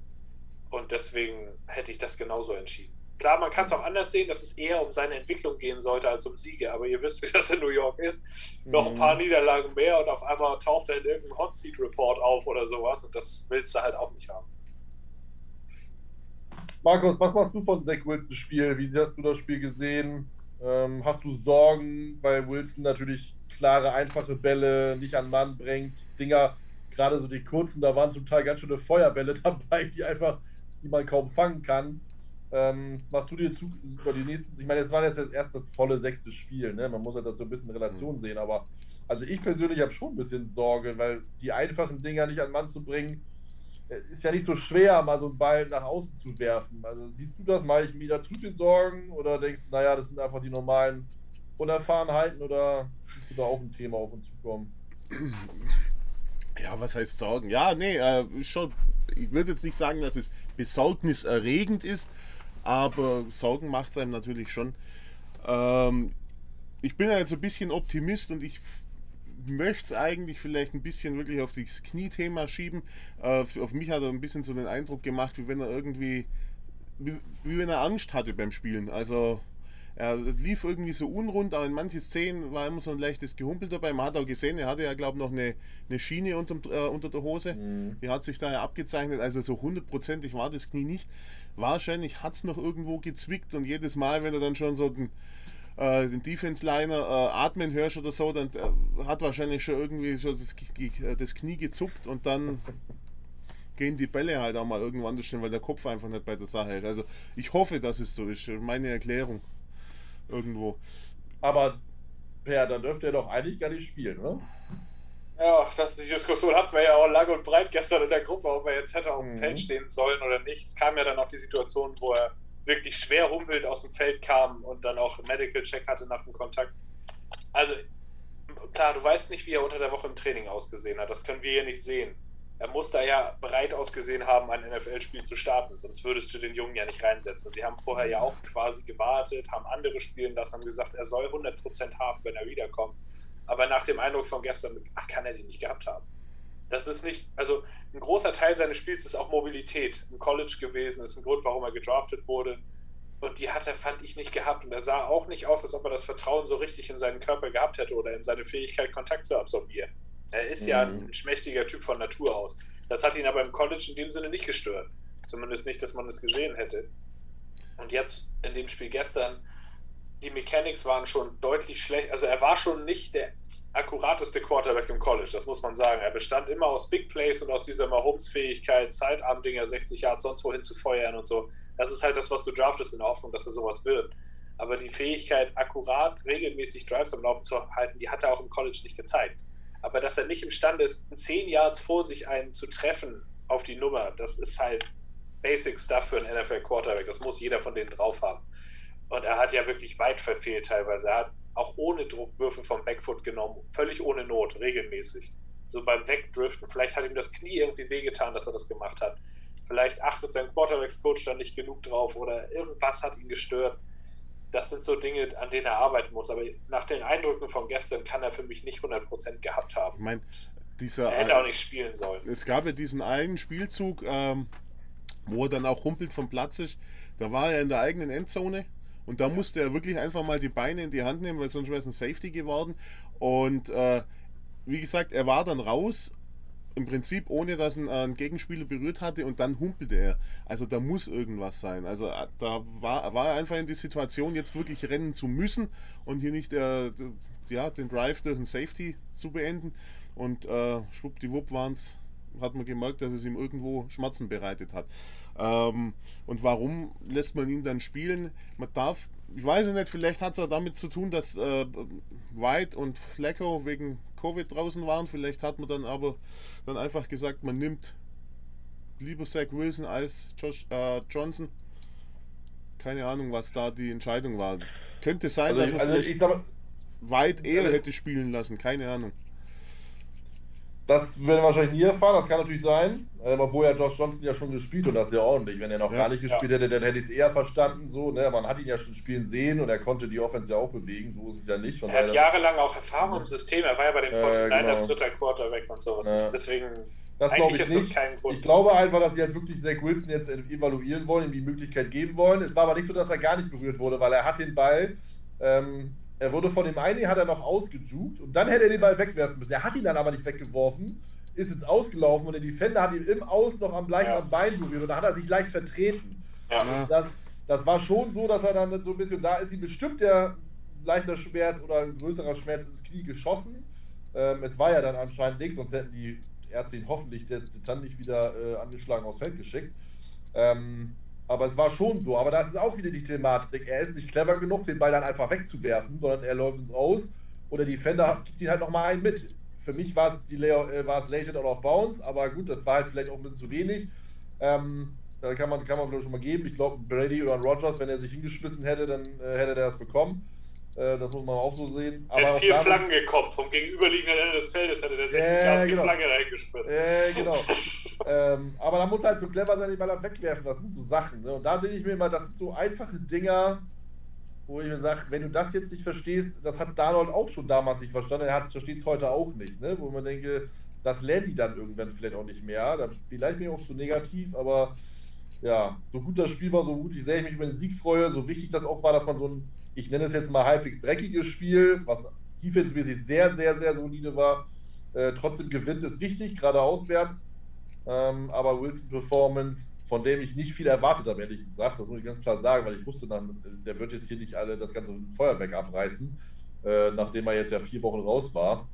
Und deswegen hätte ich das genauso entschieden. Klar, man kann es auch anders sehen, dass es eher um seine Entwicklung gehen sollte als um Siege, aber ihr wisst, wie das in New York ist. Mhm. Noch ein paar mhm. Niederlagen mehr und auf einmal taucht er in irgendeinem Hot Seat Report auf oder sowas und das willst du halt auch nicht haben. Markus, was machst du von Zach Wilsons Spiel? Wie hast du das Spiel gesehen? Ähm, hast du Sorgen, weil Wilson natürlich klare, einfache Bälle nicht an Mann bringt? Dinger, gerade so die kurzen, da waren zum Teil ganz schöne Feuerbälle dabei, die einfach, die man kaum fangen kann. Ähm, machst du dir zu, über die nächsten, ich meine, es war jetzt das erste volle sechste Spiel, ne? man muss halt das so ein bisschen in Relation sehen, aber also ich persönlich habe schon ein bisschen Sorge, weil die einfachen Dinger nicht an Mann zu bringen, äh, ist ja nicht so schwer, mal so einen Ball nach außen zu werfen. Also siehst du das, mache ich mir da zu viel Sorgen oder denkst du, naja, das sind einfach die normalen Unerfahrenheiten oder siehst du da auch ein Thema auf uns zukommen? Ja, was heißt Sorgen? Ja, nee, äh, schon. Ich würde jetzt nicht sagen, dass es besorgniserregend ist, aber Sorgen macht es einem natürlich schon. Ähm, ich bin jetzt ein bisschen Optimist und ich möchte es eigentlich vielleicht ein bisschen wirklich auf das Kniethema schieben. Äh, auf mich hat er ein bisschen so den Eindruck gemacht, wie wenn er irgendwie, wie, wie wenn er Angst hatte beim Spielen. Also er lief irgendwie so unrund, aber in manchen Szenen war immer so ein leichtes Gehumpel dabei. Man hat auch gesehen, er hatte ja, glaube ich, noch eine, eine Schiene unter, äh, unter der Hose. Mhm. Die hat sich da ja abgezeichnet. Also so hundertprozentig war das Knie nicht. Wahrscheinlich hat es noch irgendwo gezwickt und jedes Mal, wenn er dann schon so den, äh, den Defense-Liner äh, atmen hörst oder so, dann äh, hat wahrscheinlich schon irgendwie so das, das Knie gezuckt und dann gehen die Bälle halt auch mal irgendwann zu stehen, weil der Kopf einfach nicht bei der Sache ist. Also ich hoffe, dass es so ist. Meine Erklärung irgendwo. Aber Per, dann dürfte er doch eigentlich gar nicht spielen, oder? Ja, das, die Diskussion hatten wir ja auch lang und breit gestern in der Gruppe, ob er jetzt hätte auf dem mhm. Feld stehen sollen oder nicht. Es kam ja dann auch die Situation, wo er wirklich schwer humpelt aus dem Feld kam und dann auch Medical Check hatte nach dem Kontakt. Also, klar, du weißt nicht, wie er unter der Woche im Training ausgesehen hat. Das können wir hier nicht sehen. Er muss da ja bereit ausgesehen haben, ein NFL-Spiel zu starten, sonst würdest du den Jungen ja nicht reinsetzen. Sie haben vorher ja auch quasi gewartet, haben andere spielen lassen, haben gesagt, er soll 100% haben, wenn er wiederkommt. Aber nach dem Eindruck von gestern, ach, kann er den nicht gehabt haben. Das ist nicht, also ein großer Teil seines Spiels ist auch Mobilität im College gewesen, ist ein Grund, warum er gedraftet wurde. Und die hat er, fand ich, nicht gehabt. Und er sah auch nicht aus, als ob er das Vertrauen so richtig in seinen Körper gehabt hätte oder in seine Fähigkeit, Kontakt zu absorbieren. Er ist mhm. ja ein schmächtiger Typ von Natur aus. Das hat ihn aber im College in dem Sinne nicht gestört. Zumindest nicht, dass man es gesehen hätte. Und jetzt in dem Spiel gestern, die Mechanics waren schon deutlich schlecht. Also er war schon nicht der akkurateste Quarterback im College, das muss man sagen. Er bestand immer aus Big Plays und aus dieser Mahomes-Fähigkeit, Zeitarmdinger 60 Jahre sonst wohin zu feuern und so. Das ist halt das, was du draftest in der Hoffnung, dass er sowas wird. Aber die Fähigkeit, akkurat, regelmäßig Drives am Laufen zu halten, die hat er auch im College nicht gezeigt. Aber dass er nicht imstande ist, 10 Yards vor sich einen zu treffen auf die Nummer, das ist halt Basic Stuff für einen NFL Quarterback. Das muss jeder von denen drauf haben. Und er hat ja wirklich weit verfehlt teilweise. Er hat auch ohne Druck Würfe vom Backfoot genommen, völlig ohne Not, regelmäßig. So beim Wegdriften. Vielleicht hat ihm das Knie irgendwie wehgetan, dass er das gemacht hat. Vielleicht achtet sein Quarterbacks-Coach da nicht genug drauf oder irgendwas hat ihn gestört. Das sind so Dinge, an denen er arbeiten muss. Aber nach den Eindrücken von gestern kann er für mich nicht 100% gehabt haben. Ich mein, dieser, er hätte auch nicht spielen sollen. Es gab ja diesen einen Spielzug, ähm, wo er dann auch humpelt vom Platz ist. Da war er in der eigenen Endzone und da musste er wirklich einfach mal die Beine in die Hand nehmen, weil sonst wäre es ein Safety geworden. Und äh, wie gesagt, er war dann raus, im Prinzip ohne dass ein, ein, Gegenspieler berührt hatte und dann humpelte er. Also da muss irgendwas sein. Also äh, da war, war er einfach in die Situation, jetzt wirklich rennen zu müssen und hier nicht der, der ja, den Drive durch ein Safety zu beenden. Und äh, schwuppdiwupp waren es, hat man gemerkt, dass es ihm irgendwo Schmerzen bereitet hat. Ähm, und warum lässt man ihn dann spielen? Man darf, ich weiß nicht, vielleicht hat es ja damit zu tun, dass äh, White und Flecko wegen Covid draußen waren. Vielleicht hat man dann aber dann einfach gesagt, man nimmt lieber Zach Wilson als Josh äh, Johnson. Keine Ahnung, was da die Entscheidung war. Könnte sein, also dass man also vielleicht sag, White eher also hätte spielen lassen. Keine Ahnung. Das werden wir wahrscheinlich nie erfahren, das kann natürlich sein. Ähm, obwohl ja Josh Johnson ja schon gespielt und das ja ordentlich. Wenn er noch ja, gar nicht gespielt ja. hätte, dann hätte ich es eher verstanden. So, ne? Man hat ihn ja schon spielen sehen und er konnte die Offense ja auch bewegen. So ist es ja nicht. Von er hat jahrelang auch Erfahrung im System. Er war ja bei den 49ers äh, genau. dritter Quarterback und sowas. Ja. Deswegen. Das Eigentlich ich ist nicht. das kein Grund. Ich glaube einfach, dass sie halt wirklich Zach Wilson jetzt evaluieren wollen, ihm die Möglichkeit geben wollen. Es war aber nicht so, dass er gar nicht berührt wurde, weil er hat den Ball ähm, er wurde von dem einen, hat er noch ausgejuckt und dann hätte er den Ball wegwerfen müssen. Er hat ihn dann aber nicht weggeworfen, ist jetzt ausgelaufen und der Defender hat ihn im Aus noch am leicht ja. am Bein berührt und da hat er sich leicht vertreten. Ja. Das, das war schon so, dass er dann so ein bisschen, da ist ihm bestimmt der leichter Schmerz oder ein größerer Schmerz ins Knie geschossen. Ähm, es war ja dann anscheinend nichts, sonst hätten die Ärzte ihn hoffentlich dann nicht wieder äh, angeschlagen aufs Feld geschickt. Ähm, aber es war schon so. Aber das ist auch wieder die Thematik. Er ist nicht clever genug, den Ball dann einfach wegzuwerfen, sondern er läuft uns aus oder die Defender gibt ihn halt nochmal einen mit für mich war es, die äh, war es Lated out of Bounds, aber gut, das war halt vielleicht auch ein bisschen zu wenig. Ähm, da kann man, kann man vielleicht schon mal geben. Ich glaube, Brady oder Rogers, wenn er sich hingeschmissen hätte, dann äh, hätte er das bekommen. Äh, das muss man auch so sehen. Aber er hat vier Flaggen gekommen. Vom gegenüberliegenden Ende des Feldes hätte der 60 äh, Grad genau. die Flagge reingeschmissen. Äh, genau. ähm, aber da muss halt so clever sein, den Ball wegwerfen. Das sind so Sachen. Ne? Und da denke ich mir immer, das sind so einfache Dinger, wo ich mir sage, wenn du das jetzt nicht verstehst, das hat Darnold auch schon damals nicht verstanden, er versteht es heute auch nicht, ne? wo man denke, das lernen die dann irgendwann vielleicht auch nicht mehr. Da, vielleicht bin ich auch zu negativ, aber ja, so gut das Spiel war, so gut ich sehr mich über den Sieg freue, so wichtig das auch war, dass man so ein, ich nenne es jetzt mal halbwegs dreckiges Spiel, was defensive sehr, sehr, sehr solide war, äh, trotzdem gewinnt, ist wichtig, gerade auswärts. Ähm, aber Wilson Performance von dem ich nicht viel erwartet habe, ehrlich gesagt. Das muss ich ganz klar sagen, weil ich wusste dann, der wird jetzt hier nicht alle das ganze Feuerwerk abreißen, äh, nachdem er jetzt ja vier Wochen raus war.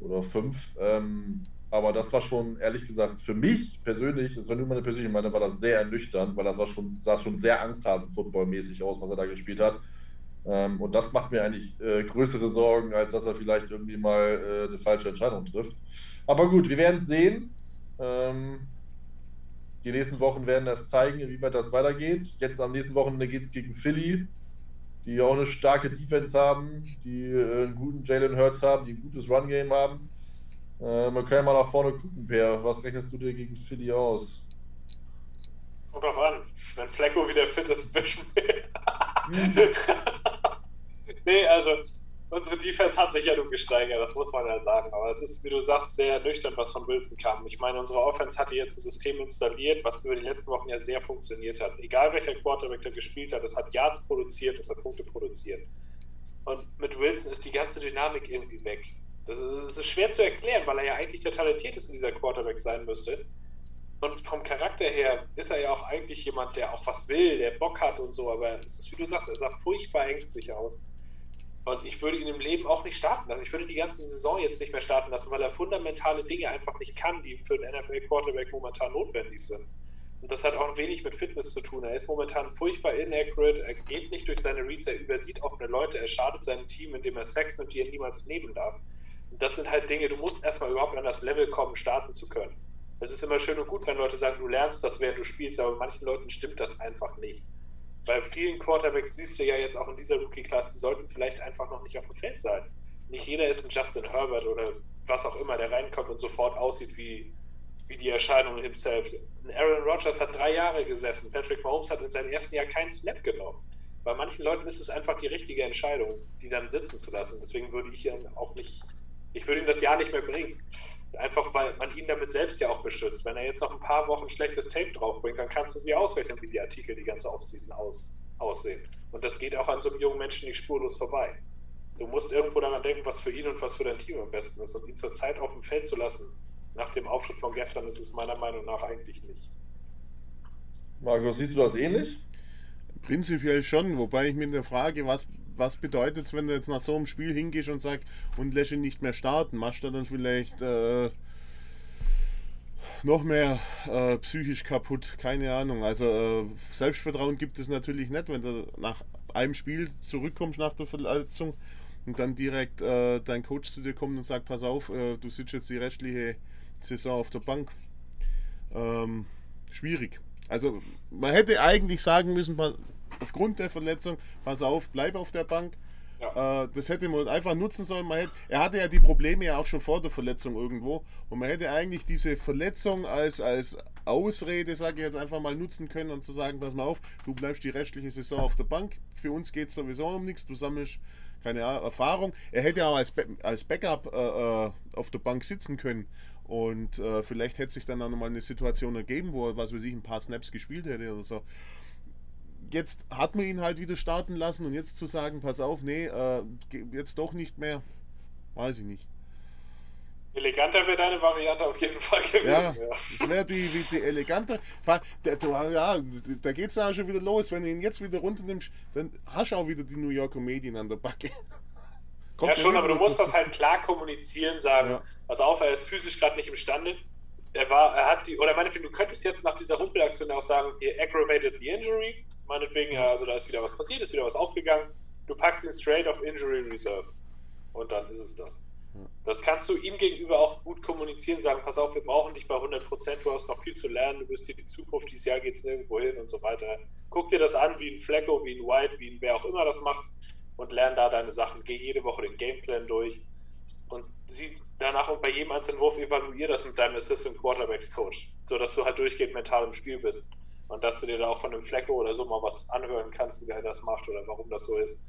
Oder fünf. Ähm, aber das war schon, ehrlich gesagt, für mich persönlich, das war nur meine persönliche Meinung, war das sehr ernüchternd, weil das war schon, sah schon sehr angsthasen-footballmäßig aus, was er da gespielt hat. Ähm, und das macht mir eigentlich äh, größere Sorgen, als dass er vielleicht irgendwie mal äh, eine falsche Entscheidung trifft. Aber gut, wir werden es sehen. Ähm, die nächsten Wochen werden das zeigen, wie weit das weitergeht. Jetzt am nächsten Wochenende geht es gegen Philly, die auch eine starke Defense haben, die äh, einen guten Jalen Hurts haben, die ein gutes Run-Game haben. Äh, kann ja mal nach vorne gucken, Per. Was rechnest du dir gegen Philly aus? Kommt drauf an. Wenn Flecko wieder fit ist, bisschen mehr. nee, also unsere Defense hat sich ja nun gesteigert, das muss man ja sagen. Aber es ist, wie du sagst, sehr nüchtern, was von Wilson kam. Ich meine, unsere Offense hatte jetzt ein System installiert, was über die letzten Wochen ja sehr funktioniert hat. Egal welcher Quarterback da gespielt hat, es hat Yards produziert, es hat Punkte produziert. Und mit Wilson ist die ganze Dynamik irgendwie weg. Das ist, das ist schwer zu erklären, weil er ja eigentlich der talentierteste dieser Quarterback sein müsste. Und vom Charakter her ist er ja auch eigentlich jemand, der auch was will, der Bock hat und so, aber es ist, wie du sagst, er sah furchtbar ängstlich aus. Und ich würde ihn im Leben auch nicht starten lassen. Ich würde die ganze Saison jetzt nicht mehr starten lassen, weil er fundamentale Dinge einfach nicht kann, die für einen NFL-Quarterback momentan notwendig sind. Und das hat auch wenig mit Fitness zu tun. Er ist momentan furchtbar inaccurate, er geht nicht durch seine Reads, er übersieht offene Leute, er schadet seinem Team, indem er Sex nimmt, die er niemals nehmen darf. Das sind halt Dinge, du musst erstmal überhaupt an das Level kommen, starten zu können. Es ist immer schön und gut, wenn Leute sagen, du lernst das, während du spielst, aber manchen Leuten stimmt das einfach nicht. Bei vielen Quarterbacks siehst du ja jetzt auch in dieser Rookie-Class, die sollten vielleicht einfach noch nicht auf dem Feld sein. Nicht jeder ist ein Justin Herbert oder was auch immer, der reinkommt und sofort aussieht wie, wie die Erscheinung himself. Aaron Rodgers hat drei Jahre gesessen, Patrick Mahomes hat in seinem ersten Jahr keinen Snap genommen. Bei manchen Leuten ist es einfach die richtige Entscheidung, die dann sitzen zu lassen. Deswegen würde ich ihn auch nicht, ich würde ihm das Jahr nicht mehr bringen. Einfach weil man ihn damit selbst ja auch beschützt. Wenn er jetzt noch ein paar Wochen schlechtes Tape draufbringt, dann kannst du sie ausrechnen, wie die Artikel die ganze Offseason aus, aussehen. Und das geht auch an so einem jungen Menschen nicht spurlos vorbei. Du musst irgendwo daran denken, was für ihn und was für dein Team am besten ist. Und ihn zur Zeit auf dem Feld zu lassen, nach dem Auftritt von gestern, ist es meiner Meinung nach eigentlich nicht. Markus, siehst du das ähnlich? Prinzipiell schon, wobei ich mir in der Frage, was was bedeutet es, wenn du jetzt nach so einem Spiel hingehst und sagst, und lässt ihn nicht mehr starten? Machst du dann vielleicht äh, noch mehr äh, psychisch kaputt? Keine Ahnung. Also äh, Selbstvertrauen gibt es natürlich nicht, wenn du nach einem Spiel zurückkommst nach der Verletzung und dann direkt äh, dein Coach zu dir kommt und sagt, pass auf, äh, du sitzt jetzt die restliche Saison auf der Bank. Ähm, schwierig. Also man hätte eigentlich sagen müssen, aufgrund der Verletzung, pass auf, bleib auf der Bank. Ja. Äh, das hätte man einfach nutzen sollen. Man hätte, er hatte ja die Probleme ja auch schon vor der Verletzung irgendwo. Und man hätte eigentlich diese Verletzung als, als Ausrede, sage ich jetzt einfach mal, nutzen können und zu sagen, pass mal auf, du bleibst die restliche Saison auf der Bank. Für uns geht es sowieso um nichts. Du sammelst keine Erfahrung. Er hätte auch als, als Backup äh, äh, auf der Bank sitzen können. Und äh, vielleicht hätte sich dann auch nochmal eine Situation ergeben, wo er, was weiß ich, ein paar Snaps gespielt hätte oder so jetzt hat man ihn halt wieder starten lassen und jetzt zu sagen, pass auf, nee, äh, jetzt doch nicht mehr, weiß ich nicht. Eleganter wäre deine Variante auf jeden Fall gewesen. Ja, ja. das wäre die, die, die eleganter. Ja, da geht es ja schon wieder los. Wenn du ihn jetzt wieder runternimmst, dann hast du auch wieder die New Yorker Medien an der Backe. Kommt ja, schon, aber du musst das halt klar kommunizieren, sagen, ja. pass auf, er ist physisch gerade nicht imstande. Er war, er hat die, oder meinetwegen, du könntest jetzt nach dieser Rumpelaktion auch sagen, ihr aggravated the injury, meinetwegen, ja, also da ist wieder was passiert, ist wieder was aufgegangen. Du packst ihn straight auf Injury Reserve. Und dann ist es das. Das kannst du ihm gegenüber auch gut kommunizieren, sagen, pass auf, wir brauchen dich bei 100 Prozent, du hast noch viel zu lernen, du bist hier die Zukunft, dieses Jahr geht es nirgendwo hin und so weiter. Guck dir das an, wie ein Flecko, wie ein White, wie ein wer auch immer das macht und lern da deine Sachen. Geh jede Woche den Gameplan durch und sieh danach und bei jedem einzelnen Wurf evaluier das mit deinem Assistant Quarterbacks Coach, sodass du halt durchgehend mental im Spiel bist. Und dass du dir da auch von einem Flecko oder so mal was anhören kannst, wie der das macht oder warum das so ist.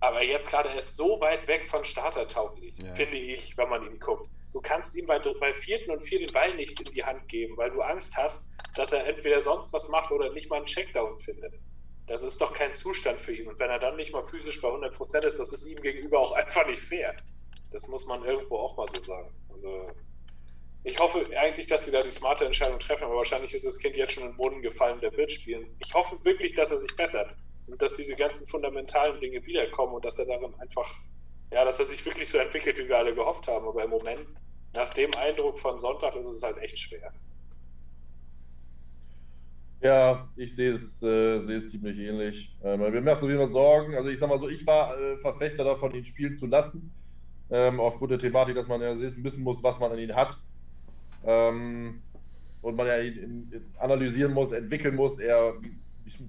Aber jetzt gerade er ist so weit weg von startertauglich, ja. finde ich, wenn man ihn guckt. Du kannst ihm bei, bei vierten und vier den Ball nicht in die Hand geben, weil du Angst hast, dass er entweder sonst was macht oder nicht mal einen Checkdown findet. Das ist doch kein Zustand für ihn. Und wenn er dann nicht mal physisch bei 100% ist, das ist ihm gegenüber auch einfach nicht fair. Das muss man irgendwo auch mal so sagen. Also, ich hoffe eigentlich, dass sie da die smarte Entscheidung treffen, aber wahrscheinlich ist das Kind jetzt schon den Boden gefallen, der wird spielen. Ich hoffe wirklich, dass er sich bessert und dass diese ganzen fundamentalen Dinge wiederkommen und dass er darin einfach, ja, dass er sich wirklich so entwickelt, wie wir alle gehofft haben. Aber im Moment, nach dem Eindruck von Sonntag, ist es halt echt schwer. Ja, ich sehe es, äh, sehe es ziemlich ähnlich. Ähm, mir macht es auf jeden Fall Sorgen. Also ich sag mal so, ich war äh, Verfechter davon, ihn spielen zu lassen. Ähm, aufgrund der Thematik, dass man ja wissen muss, was man an ihn hat. Ähm, und man ja analysieren muss, entwickeln muss. Er,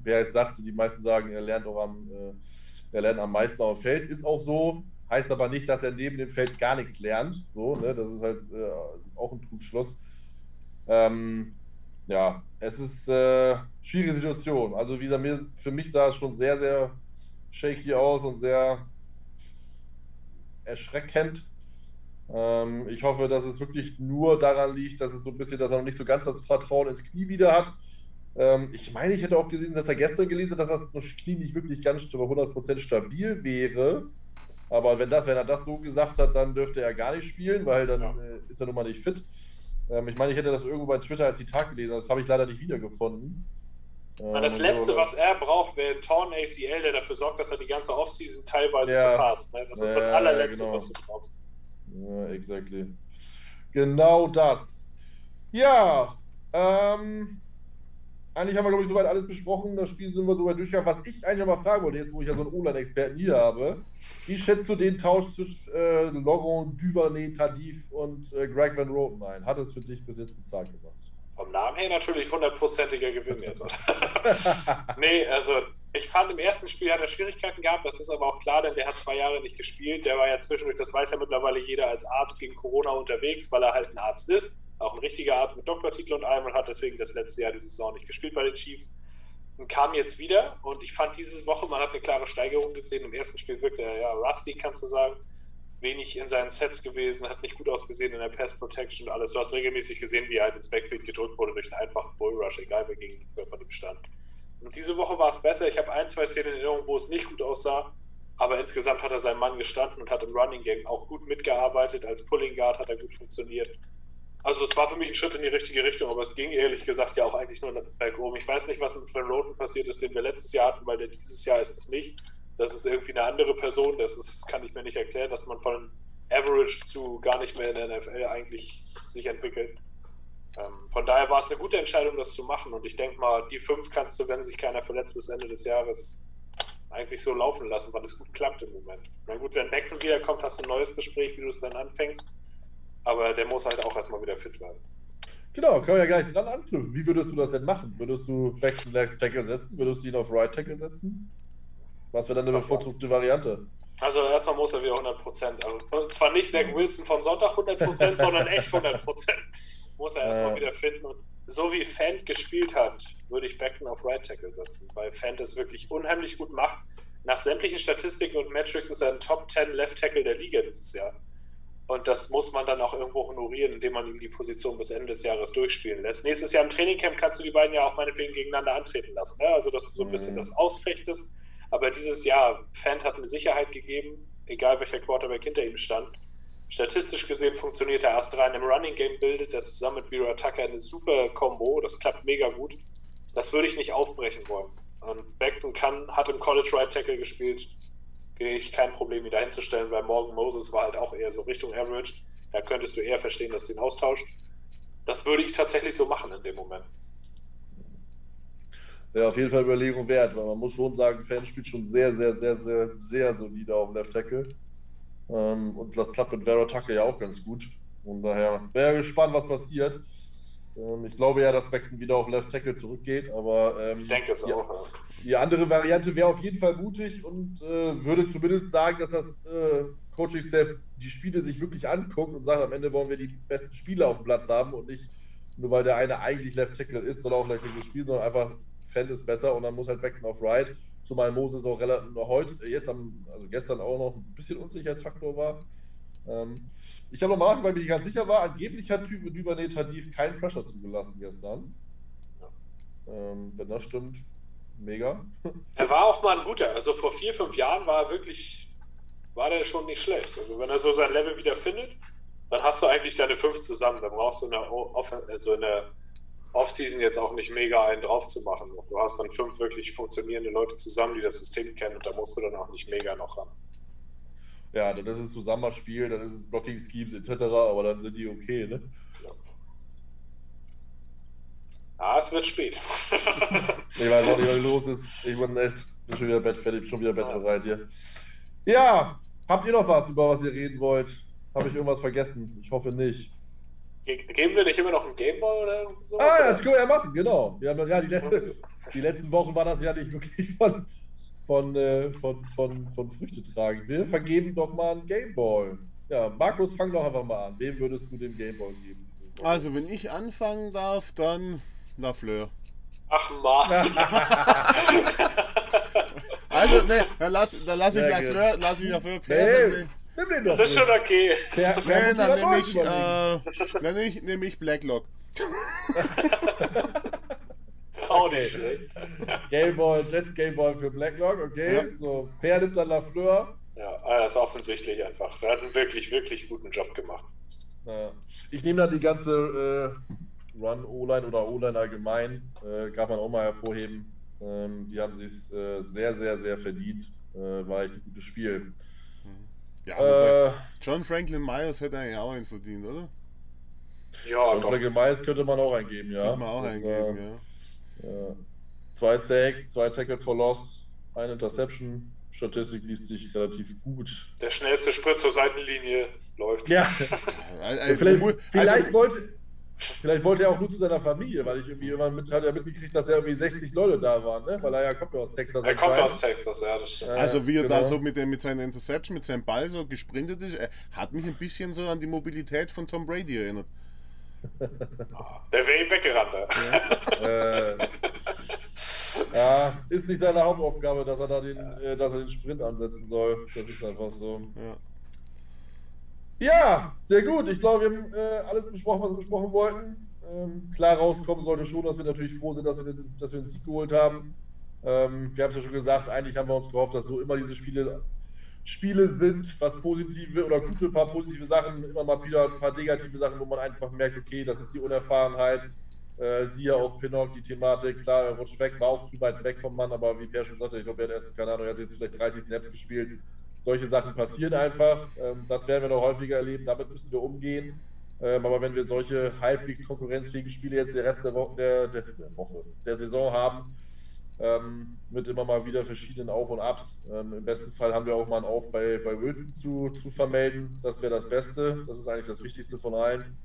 wer es sagt, die meisten sagen, er lernt auch am, äh, er lernt am meisten auf dem Feld. Ist auch so. Heißt aber nicht, dass er neben dem Feld gar nichts lernt. So, ne? Das ist halt äh, auch ein Trugschluss. Ähm, ja, es ist äh, schwierige Situation. Also wie gesagt, für mich sah es schon sehr, sehr shaky aus und sehr erschreckend. Ähm, ich hoffe, dass es wirklich nur daran liegt, dass es so ein bisschen, dass er noch nicht so ganz das Vertrauen ins Knie wieder hat. Ähm, ich meine, ich hätte auch gesehen, dass er gestern gelesen hat, dass das Knie nicht wirklich ganz über 100% stabil wäre. Aber wenn, das, wenn er das so gesagt hat, dann dürfte er gar nicht spielen, weil dann ja. äh, ist er nun mal nicht fit. Ähm, ich meine, ich hätte das irgendwo bei Twitter als Zitat gelesen, das habe ich leider nicht wiedergefunden. Ähm, das Letzte, was er braucht, wäre ein Torn ACL, der dafür sorgt, dass er die ganze Offseason teilweise ja. verpasst. Ne? Das ist das allerletzte, genau. was du brauchst. Ja, exactly. Genau das. Ja, ähm, eigentlich haben wir, glaube ich, soweit alles besprochen. Das Spiel sind wir soweit durchgegangen. Was ich eigentlich noch mal fragen wollte, jetzt wo ich ja so einen Online-Experten hier habe, wie schätzt du den Tausch zwischen äh, Laurent Duvernay, Tadif und äh, Greg Van Roten ein? Hat es für dich bis jetzt bezahlt gemacht? Vom Namen her natürlich hundertprozentiger Gewinn jetzt. nee, also ich fand im ersten Spiel hat er Schwierigkeiten gehabt, das ist aber auch klar, denn der hat zwei Jahre nicht gespielt. Der war ja zwischendurch, das weiß ja mittlerweile jeder, als Arzt gegen Corona unterwegs, weil er halt ein Arzt ist. Auch ein richtiger Arzt mit Doktortitel und allem und hat deswegen das letzte Jahr die Saison nicht gespielt bei den Chiefs. Und kam jetzt wieder und ich fand diese Woche, man hat eine klare Steigerung gesehen. Im ersten Spiel wirkte er ja rusty, kannst du sagen wenig in seinen Sets gewesen, hat nicht gut ausgesehen in der Pass Protection und alles. Du hast regelmäßig gesehen, wie er halt ins Backfield gedrückt wurde durch einen einfachen Bullrush, egal wer gegen von ihm stand. Und diese Woche war es besser. Ich habe ein, zwei Szenen in Erinnerung, wo es nicht gut aussah, aber insgesamt hat er seinen Mann gestanden und hat im Running Game auch gut mitgearbeitet. Als Pulling Guard hat er gut funktioniert. Also es war für mich ein Schritt in die richtige Richtung, aber es ging ehrlich gesagt ja auch eigentlich nur bergoben. Ich weiß nicht, was mit Van Roten passiert ist, den wir letztes Jahr hatten, weil der dieses Jahr ist es nicht das ist irgendwie eine andere Person, das ist, kann ich mir nicht erklären, dass man von Average zu gar nicht mehr in der NFL eigentlich sich entwickelt. Ähm, von daher war es eine gute Entscheidung, das zu machen. Und ich denke mal, die fünf kannst du, wenn sich keiner verletzt, bis Ende des Jahres eigentlich so laufen lassen, weil es gut klappt im Moment. Na gut, wenn Becken wiederkommt, hast du ein neues Gespräch, wie du es dann anfängst. Aber der muss halt auch erstmal wieder fit werden. Genau, können wir ja gleich dran anknüpfen. Wie würdest du das denn machen? Würdest du Becken Left Tackle setzen? Würdest du ihn auf Right Tackle setzen? Was wäre dann eine bevorzugte Variante? Also erstmal muss er wieder 100%. Also zwar nicht Zach Wilson vom Sonntag 100%, sondern echt 100%. Muss er erstmal äh. wieder finden. Und so wie Fant gespielt hat, würde ich Beckton auf Right Tackle setzen, weil Fant es wirklich unheimlich gut macht. Nach sämtlichen Statistiken und Metrics ist er ein Top 10 Left Tackle der Liga dieses Jahr. Und das muss man dann auch irgendwo honorieren, indem man ihm die Position bis Ende des Jahres durchspielen lässt. Nächstes Jahr im Trainingcamp kannst du die beiden ja auch meinetwegen gegeneinander antreten lassen. Ne? Also, dass du so ein bisschen mhm. das ausfechtest. Aber dieses Jahr, Fant hat eine Sicherheit gegeben, egal welcher Quarterback hinter ihm stand. Statistisch gesehen funktioniert er erst rein im Running Game, bildet er zusammen mit Vera Tucker eine super Combo. Das klappt mega gut. Das würde ich nicht aufbrechen wollen. Und Beckton kann, hat im College Right Tackle gespielt. Gehe ich kein Problem, ihn da hinzustellen, weil Morgan Moses war halt auch eher so Richtung Average. Da könntest du eher verstehen, dass du ihn austauscht. Das würde ich tatsächlich so machen in dem Moment ja, auf jeden Fall Überlegung wert, weil man muss schon sagen, Fan spielt schon sehr, sehr, sehr, sehr, sehr solide auf Left Tackle. Ähm, und das klappt mit Vero Tucker ja auch ganz gut. Und daher wäre gespannt, was passiert. Ähm, ich glaube ja, dass Beckton wieder auf Left Tackle zurückgeht, aber ähm, ich denke es die, auch. Die andere Variante wäre auf jeden Fall mutig und äh, würde zumindest sagen, dass das äh, Coaching-Staff die Spiele sich wirklich anguckt und sagt, am Ende wollen wir die besten Spieler auf dem Platz haben und nicht nur weil der eine eigentlich Left Tackle ist, soll er auch Left Tackle spielen, sondern einfach Feld ist besser und dann muss halt Beckton auf Right, zumal Moses auch relativ heute, jetzt am, also gestern auch noch ein bisschen Unsicherheitsfaktor war. Ähm, ich habe nochmal nachgefragt, weil ich nicht ganz sicher war, angeblich hat Typ Duvernay Tadif keinen Pressure zugelassen gestern. Ähm, wenn das stimmt, mega. Er war auch mal ein guter, also vor vier, fünf Jahren war er wirklich, war der schon nicht schlecht. Also wenn er so sein Level wieder findet, dann hast du eigentlich deine fünf zusammen. Dann brauchst du eine, also eine Offseason jetzt auch nicht mega einen drauf zu machen. Du hast dann fünf wirklich funktionierende Leute zusammen, die das System kennen und da musst du dann auch nicht mega noch ran. Ja, dann ist es Zusammenspiel, dann ist es Blocking Schemes etc., aber dann sind die okay, ne? Ja. Ah, es wird spät. ich weiß auch nicht, was los ist. Ich bin echt bin schon wieder bettfertig, schon wieder bettbereit hier. Ja, habt ihr noch was, über was ihr reden wollt? Habe ich irgendwas vergessen? Ich hoffe nicht. Geben wir nicht immer noch einen Gameball oder so? Ah, ja, das können wir ja machen, genau. Wir haben ja die, letzte, die letzten Wochen war das ja nicht wirklich von von, äh, von, von, von Früchte tragen will, vergeben doch mal einen Gameball. Ja, Markus, fang doch einfach mal an. Wem würdest du den Gameball geben? Also, wenn ich anfangen darf, dann Lafleur. Ach man. also, ne, dann lass, dann lass ich Lafleur, lass ich Lafleur. Nee, nimm den doch. Das ist schon okay. Per nee, dann nehme ich, äh, dann nehm ich, nehm ich Blacklock. Auch nicht schlecht. Gameball, Jets Gameball für Blacklock, okay. Ja. So, Per nimmt dann Lafleur. Ja, er ist offensichtlich einfach. Er hat einen wirklich, wirklich guten Job gemacht. Ja. Ich nehme dann die ganze äh, Run O-Line oder O-Line allgemein, äh, kann man auch mal hervorheben. Ähm, die haben sich äh, sehr, sehr, sehr verdient. Äh, war echt ein gutes Spiel. Ja, äh, John Franklin Myers hätte eigentlich auch einen verdient, oder? Ja, John Franklin Myers könnte man auch eingeben, ja. Könnte man auch das, eingeben, äh, ja. ja. Zwei Sacks, zwei Tackles for Loss, eine Interception. Statistik liest sich relativ gut. Der schnellste Sprint zur Seitenlinie läuft. Ja. also, vielleicht, vielleicht also, wollte, vielleicht wollte er auch nur zu seiner Familie, weil ich irgendwie irgendwann mit, hat er mitgekriegt, dass er irgendwie 60 Leute da waren, ne? Weil er ja kommt ja aus Texas. Er kommt aus Texas, ja, das stimmt. Also wie er genau. da so mit, mit seiner Interception, mit seinem Ball so gesprintet ist, hat mich ein bisschen so an die Mobilität von Tom Brady erinnert. Der wäre ihm weggerannt. Ja. äh, ja, ist nicht seine Hauptaufgabe, dass er da den, äh, dass er den Sprint ansetzen soll. Das ist einfach so. Ja. Ja, sehr gut. Ich glaube, wir haben äh, alles besprochen, was wir besprochen wollten. Ähm, klar rauskommen sollte schon, dass wir natürlich froh sind, dass wir den, dass wir den Sieg geholt haben. Ähm, wir haben es ja schon gesagt, eigentlich haben wir uns gehofft, dass so immer diese Spiele Spiele sind, was positive oder gute paar positive Sachen, immer mal wieder ein paar negative Sachen, wo man einfach merkt, okay, das ist die Unerfahrenheit. Äh, siehe auch Pinnock, die Thematik, klar, er rutscht weg, war auch zu weit weg vom Mann, aber wie Per schon sagte, ich glaube, er hat erst, keine Ahnung, er hat jetzt vielleicht 30 Snaps gespielt. Solche Sachen passieren einfach. Ähm, das werden wir noch häufiger erleben, damit müssen wir umgehen. Ähm, aber wenn wir solche halbwegs konkurrenzfähigen Spiele jetzt den Rest der, Woche, der, der, Woche, der Saison haben, ähm, mit immer mal wieder verschiedenen Auf und Abs. Im besten Fall haben wir auch mal einen Auf bei, bei Wilson zu, zu vermelden. Das wäre das Beste. Das ist eigentlich das Wichtigste von allen.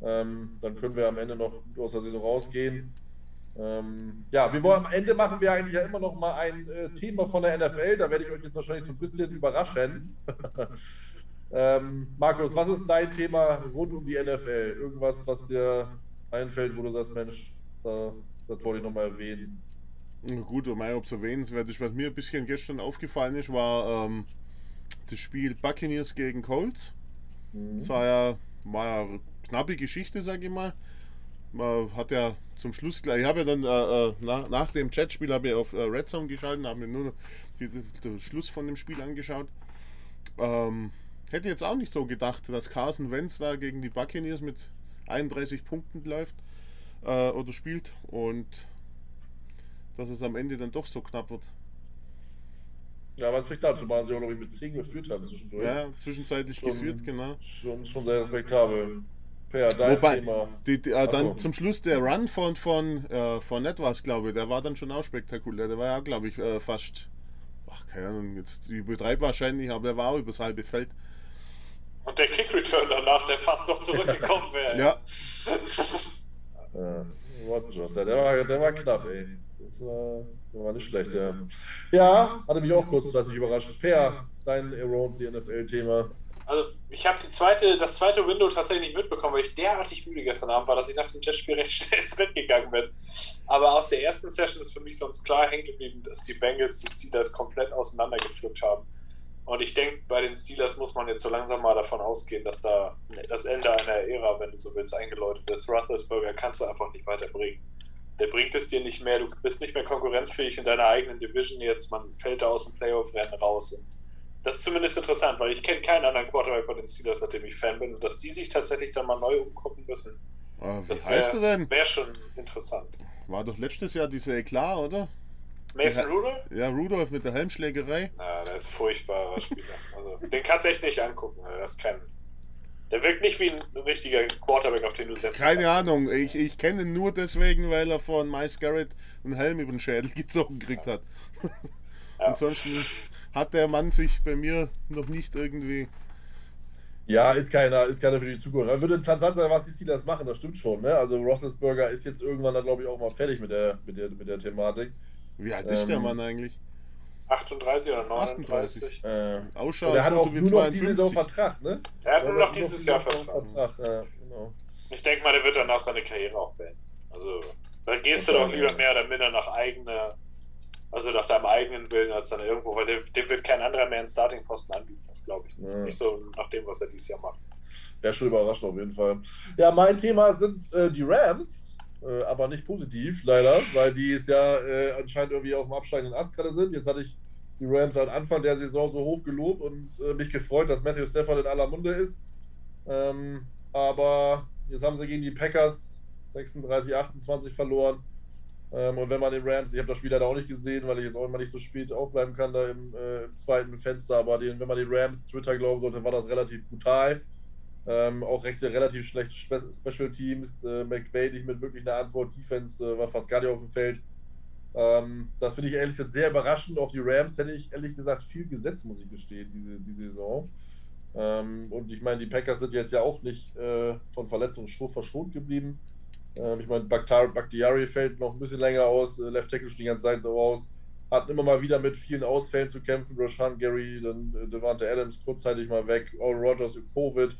Dann können wir am Ende noch aus der Saison rausgehen. Ähm, ja, wir wollen am Ende machen wir eigentlich ja immer noch mal ein äh, Thema von der NFL. Da werde ich euch jetzt wahrscheinlich so ein bisschen überraschen. Ähm, Markus, was ist dein Thema rund um die NFL? Irgendwas, was dir einfällt, wo du sagst, Mensch, da, das wollte ich noch mal erwähnen. Gut, ob es erwähnenswert ist, was mir ein bisschen gestern aufgefallen ist, war ähm, das Spiel Buccaneers gegen Colts. Mhm. Das war ja, war ja eine knappe Geschichte, sage ich mal. Man hat ja zum Schluss gleich, ich habe ja dann äh, äh nach, nach, dem Chatspiel habe ich auf äh, Red Zone geschaltet, habe mir nur den Schluss von dem Spiel angeschaut. Ähm, hätte jetzt auch nicht so gedacht, dass Carson Wentz da gegen die Buccaneers mit 31 Punkten läuft äh, oder spielt und dass es am Ende dann doch so knapp wird. Ja, was spricht dazu, weil sie auch noch mit 10 geführt haben zwischendurch. Ja, zwischenzeitlich schon, geführt, genau. Schon, schon sehr respektabel. Per, dein Wobei, Thema. Die, die, äh, dann zum Schluss der Run von, von, äh, von etwas, glaube ich, der war dann schon auch spektakulär. Der war ja, glaube ich, äh, fast, ach, keine Ahnung, jetzt übertreibt wahrscheinlich, aber der war auch übers halbe Feld. Und der Kick-Return danach, der fast noch zurückgekommen wäre. ja. äh, der, war, der war knapp, ey. Das war, das war nicht schlecht, ja. Ja, hatte mich auch kurzzeitig überrascht. Per, dein Erones NFL-Thema. Also, ich habe zweite, das zweite Window tatsächlich nicht mitbekommen, weil ich derartig müde gestern Abend war, dass ich nach dem Jetspiel recht schnell ins Bett gegangen bin. Aber aus der ersten Session ist für mich sonst klar hängen geblieben, dass die Bengals die Steelers komplett auseinandergepflückt haben. Und ich denke, bei den Steelers muss man jetzt so langsam mal davon ausgehen, dass da das Ende einer Ära, wenn du so willst, eingeläutet ist. Roethlisberger kannst du einfach nicht weiterbringen der bringt es dir nicht mehr. Du bist nicht mehr konkurrenzfähig in deiner eigenen Division jetzt. Man fällt da aus dem Playoff-Rennen raus. Das ist zumindest interessant, weil ich kenne keinen anderen Quarterback von den Steelers, seitdem ich Fan bin. Und dass die sich tatsächlich dann mal neu umgucken müssen, oh, das wäre wär schon interessant. War doch letztes Jahr diese Eklat, oder? Mason Rudolph? Ja, Rudolph mit der Helmschlägerei. Ja, der ist ein furchtbarer Spieler. Also, den kannst du echt nicht angucken. Das ist kein, der wirkt nicht wie ein richtiger Quarterback, auf den du setzt. Keine kannst. Ahnung, ich, ich kenne ihn nur deswegen, weil er von Miles Garrett einen Helm über den Schädel gezogen gekriegt hat. Ja. Ansonsten hat der Mann sich bei mir noch nicht irgendwie. Ja, ist keiner, ist keiner für die Zukunft. Er würde interessant sein, was die Steelers machen, das stimmt schon. Ne? Also Roethlisberger ist jetzt irgendwann dann, glaube ich, auch mal fertig mit der, mit der, mit der Thematik. Wie alt ist ähm, der Mann eigentlich? 38 oder 39. 38. Äh, Ausschaut, der hat auch nur noch diese Saison Vertrag, ne? Der hat nur noch dieses Jahr Vertrag. Vertrag. Ja, genau. Ich denke mal, der wird danach seine Karriere auch beenden. Also, da gehst du doch lieber mehr oder minder nach eigener, also nach deinem eigenen Willen, als dann irgendwo, weil dem, dem wird kein anderer mehr einen Starting-Posten anbieten, das glaube ich. Ja. Nicht so nach dem, was er dieses Jahr macht. Wäre schon überrascht auf jeden Fall. Ja, mein Thema sind äh, die Rams, äh, aber nicht positiv, leider, weil die es ja äh, anscheinend irgendwie auf dem absteigenden Ast gerade sind. Jetzt hatte ich die Rams am Anfang der Saison so hoch gelobt und äh, mich gefreut, dass Matthew Stafford in aller Munde ist. Ähm, aber jetzt haben sie gegen die Packers 36, 28 verloren. Ähm, und wenn man den Rams, ich habe das Spiel leider auch nicht gesehen, weil ich jetzt auch immer nicht so spät aufbleiben kann da im, äh, im zweiten Fenster, aber den, wenn man den Rams Twitter glauben sollte, war das relativ brutal. Ähm, auch recht, relativ schlechte Special Teams. Äh, McVay nicht mit wirklich einer Antwort. Defense äh, war fast gar nicht auf dem Feld. Ähm, das finde ich ehrlich gesagt sehr überraschend. Auf die Rams hätte ich ehrlich gesagt viel gesetzt, muss ich gestehen, diese, diese Saison. Ähm, und ich meine, die Packers sind jetzt ja auch nicht äh, von Verletzungen verschont geblieben. Ähm, ich meine, Bakhtiari fällt noch ein bisschen länger aus, äh, Left Tackle die ganze Zeit aus. Hatten immer mal wieder mit vielen Ausfällen zu kämpfen. Rashan Gary, dann äh, Devante Adams kurzzeitig mal weg, All Rogers mit Covid.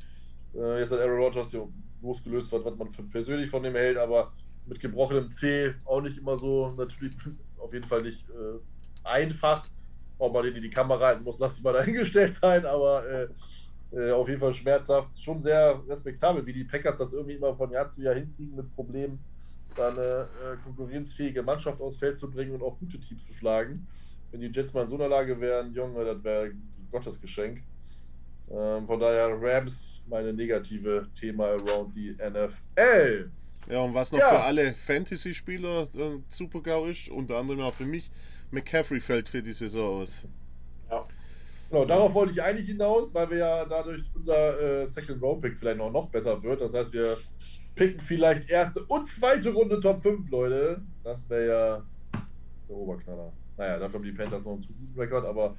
Äh, jetzt hat Aaron Rodgers losgelöst, was, was man persönlich von dem hält, aber mit gebrochenem C auch nicht immer so, natürlich auf jeden Fall nicht äh, einfach. Ob man den in die Kamera halten muss, lass ich mal dahingestellt sein, aber äh, äh, auf jeden Fall schmerzhaft. Schon sehr respektabel, wie die Packers das irgendwie immer von Jahr zu Jahr hinkriegen mit Problemen, da eine äh, konkurrenzfähige Mannschaft aufs Feld zu bringen und auch gute Teams zu schlagen. Wenn die Jets mal in so einer Lage wären, Junge, das wäre Gottes Geschenk. Ähm, von daher Rams meine negative Thema around die NFL. Ja, und was noch ja. für alle Fantasy-Spieler äh, super GAU ist, unter anderem auch für mich, McCaffrey fällt für die Saison aus. Ja. Genau, darauf wollte ich eigentlich hinaus, weil wir ja dadurch unser äh, Second Round Pick vielleicht noch, noch besser wird. Das heißt, wir picken vielleicht erste und zweite Runde Top 5, Leute. Das wäre ja der Oberknaller. Naja, dafür haben die Panthers noch einen zu guten Rekord, aber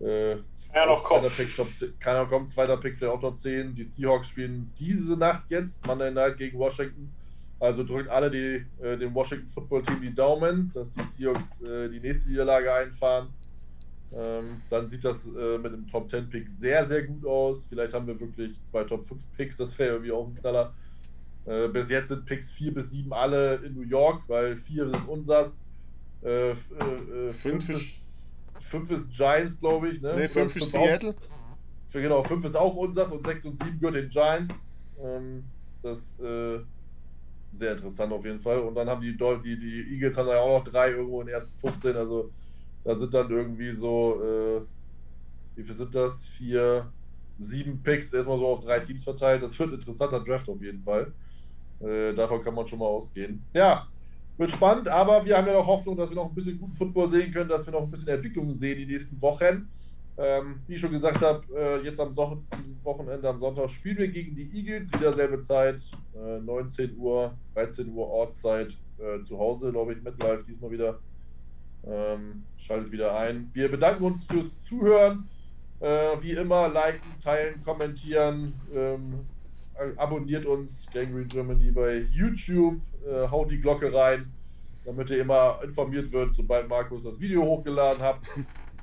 äh, ja, noch kommt. Pick, Top 10, keiner kommt, zweiter Pick vielleicht auch Top 10. Die Seahawks spielen diese Nacht jetzt, Monday Night gegen Washington. Also drückt alle die, äh, dem Washington Football Team die Daumen, dass die Seahawks äh, die nächste Niederlage einfahren. Ähm, dann sieht das äh, mit dem Top 10 Pick sehr, sehr gut aus. Vielleicht haben wir wirklich zwei Top 5 Picks, das wäre irgendwie auch ein Knaller. Äh, bis jetzt sind Picks 4 bis 7 alle in New York, weil 4 sind unsers. 5 äh, ist fünf ist Giants, glaube ich. Ne, nee, fünf ist Seattle. Auch, genau, fünf ist auch unser und sechs und sieben gehört den Giants. Ähm, das äh, sehr interessant auf jeden Fall. Und dann haben die, die, die Eagles haben ja auch noch drei irgendwo in den ersten 15. Also da sind dann irgendwie so, äh, wie viel sind das? Vier, sieben Picks erstmal so auf drei Teams verteilt. Das wird ein interessanter Draft auf jeden Fall. Äh, davon kann man schon mal ausgehen. Ja, wird spannend, aber wir haben ja noch Hoffnung, dass wir noch ein bisschen guten Football sehen können, dass wir noch ein bisschen Entwicklung sehen die nächsten Wochen. Ähm, wie ich schon gesagt habe, äh, jetzt am so Wochenende, am Sonntag spielen wir gegen die Eagles, wieder selbe Zeit, äh, 19 Uhr, 13 Uhr Ortszeit äh, zu Hause, glaube ich, mit live diesmal wieder. Ähm, schaltet wieder ein. Wir bedanken uns fürs Zuhören. Äh, wie immer, liken, teilen, kommentieren. Ähm, abonniert uns, Gangrene Germany, bei YouTube. Äh, haut die Glocke rein, damit ihr immer informiert wird, sobald Markus das Video hochgeladen hat.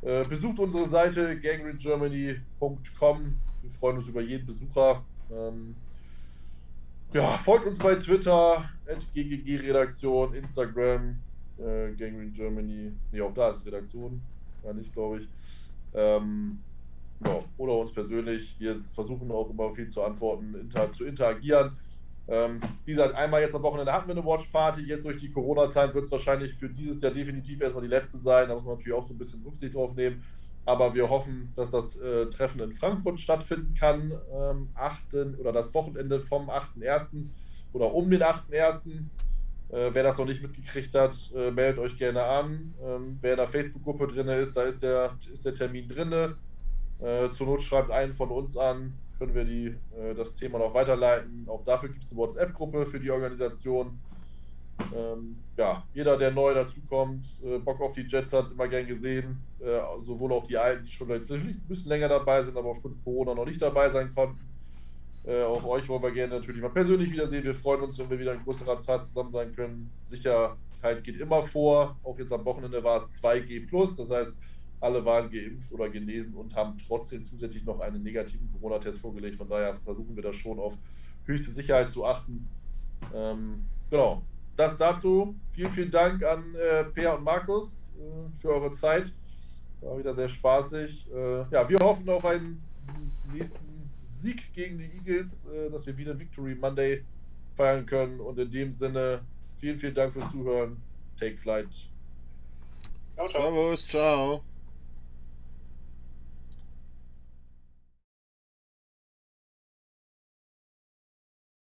Äh, besucht unsere Seite gangregermany.com. Wir freuen uns über jeden Besucher. Ähm, ja, folgt uns bei Twitter, ggg-Redaktion, Instagram, äh, Gangrene Germany. Ne, auch da ist es Redaktion. Ja, nicht, glaube ich. Ähm, ja, oder uns persönlich. Wir versuchen auch immer viel zu antworten, inter zu interagieren. Ähm, wie gesagt, einmal jetzt am Wochenende hatten wir eine Watch-Party. Jetzt durch die Corona-Zeit wird es wahrscheinlich für dieses Jahr definitiv erstmal die letzte sein. Da muss man natürlich auch so ein bisschen Rücksicht drauf nehmen. Aber wir hoffen, dass das äh, Treffen in Frankfurt stattfinden kann. Ähm, 8. oder das Wochenende vom 8.1. oder um den 8.1. Äh, wer das noch nicht mitgekriegt hat, äh, meldet euch gerne an. Ähm, wer in der Facebook-Gruppe drin ist, da ist der, ist der Termin drin. Äh, zur Not schreibt einen von uns an können wir die, äh, das Thema noch weiterleiten. Auch dafür gibt es eine WhatsApp-Gruppe für die Organisation. Ähm, ja, jeder, der neu dazukommt, äh, Bock auf die Jets hat, immer gern gesehen. Äh, sowohl auch die Alten, die schon ein bisschen länger dabei sind, aber aufgrund Corona noch nicht dabei sein konnten. Äh, auch euch wollen wir gerne natürlich mal persönlich wiedersehen. Wir freuen uns, wenn wir wieder in größerer Zahl zusammen sein können. Sicherheit geht immer vor. Auch jetzt am Wochenende war es 2G. Das heißt, alle waren geimpft oder genesen und haben trotzdem zusätzlich noch einen negativen Corona-Test vorgelegt. Von daher versuchen wir das schon auf höchste Sicherheit zu achten. Ähm, genau, das dazu. Vielen, vielen Dank an äh, Peer und Markus äh, für eure Zeit. War wieder sehr spaßig. Äh, ja, wir hoffen auf einen nächsten Sieg gegen die Eagles, äh, dass wir wieder Victory Monday feiern können. Und in dem Sinne, vielen, vielen Dank fürs Zuhören. Take flight. Ciao, ciao. Servus, ciao.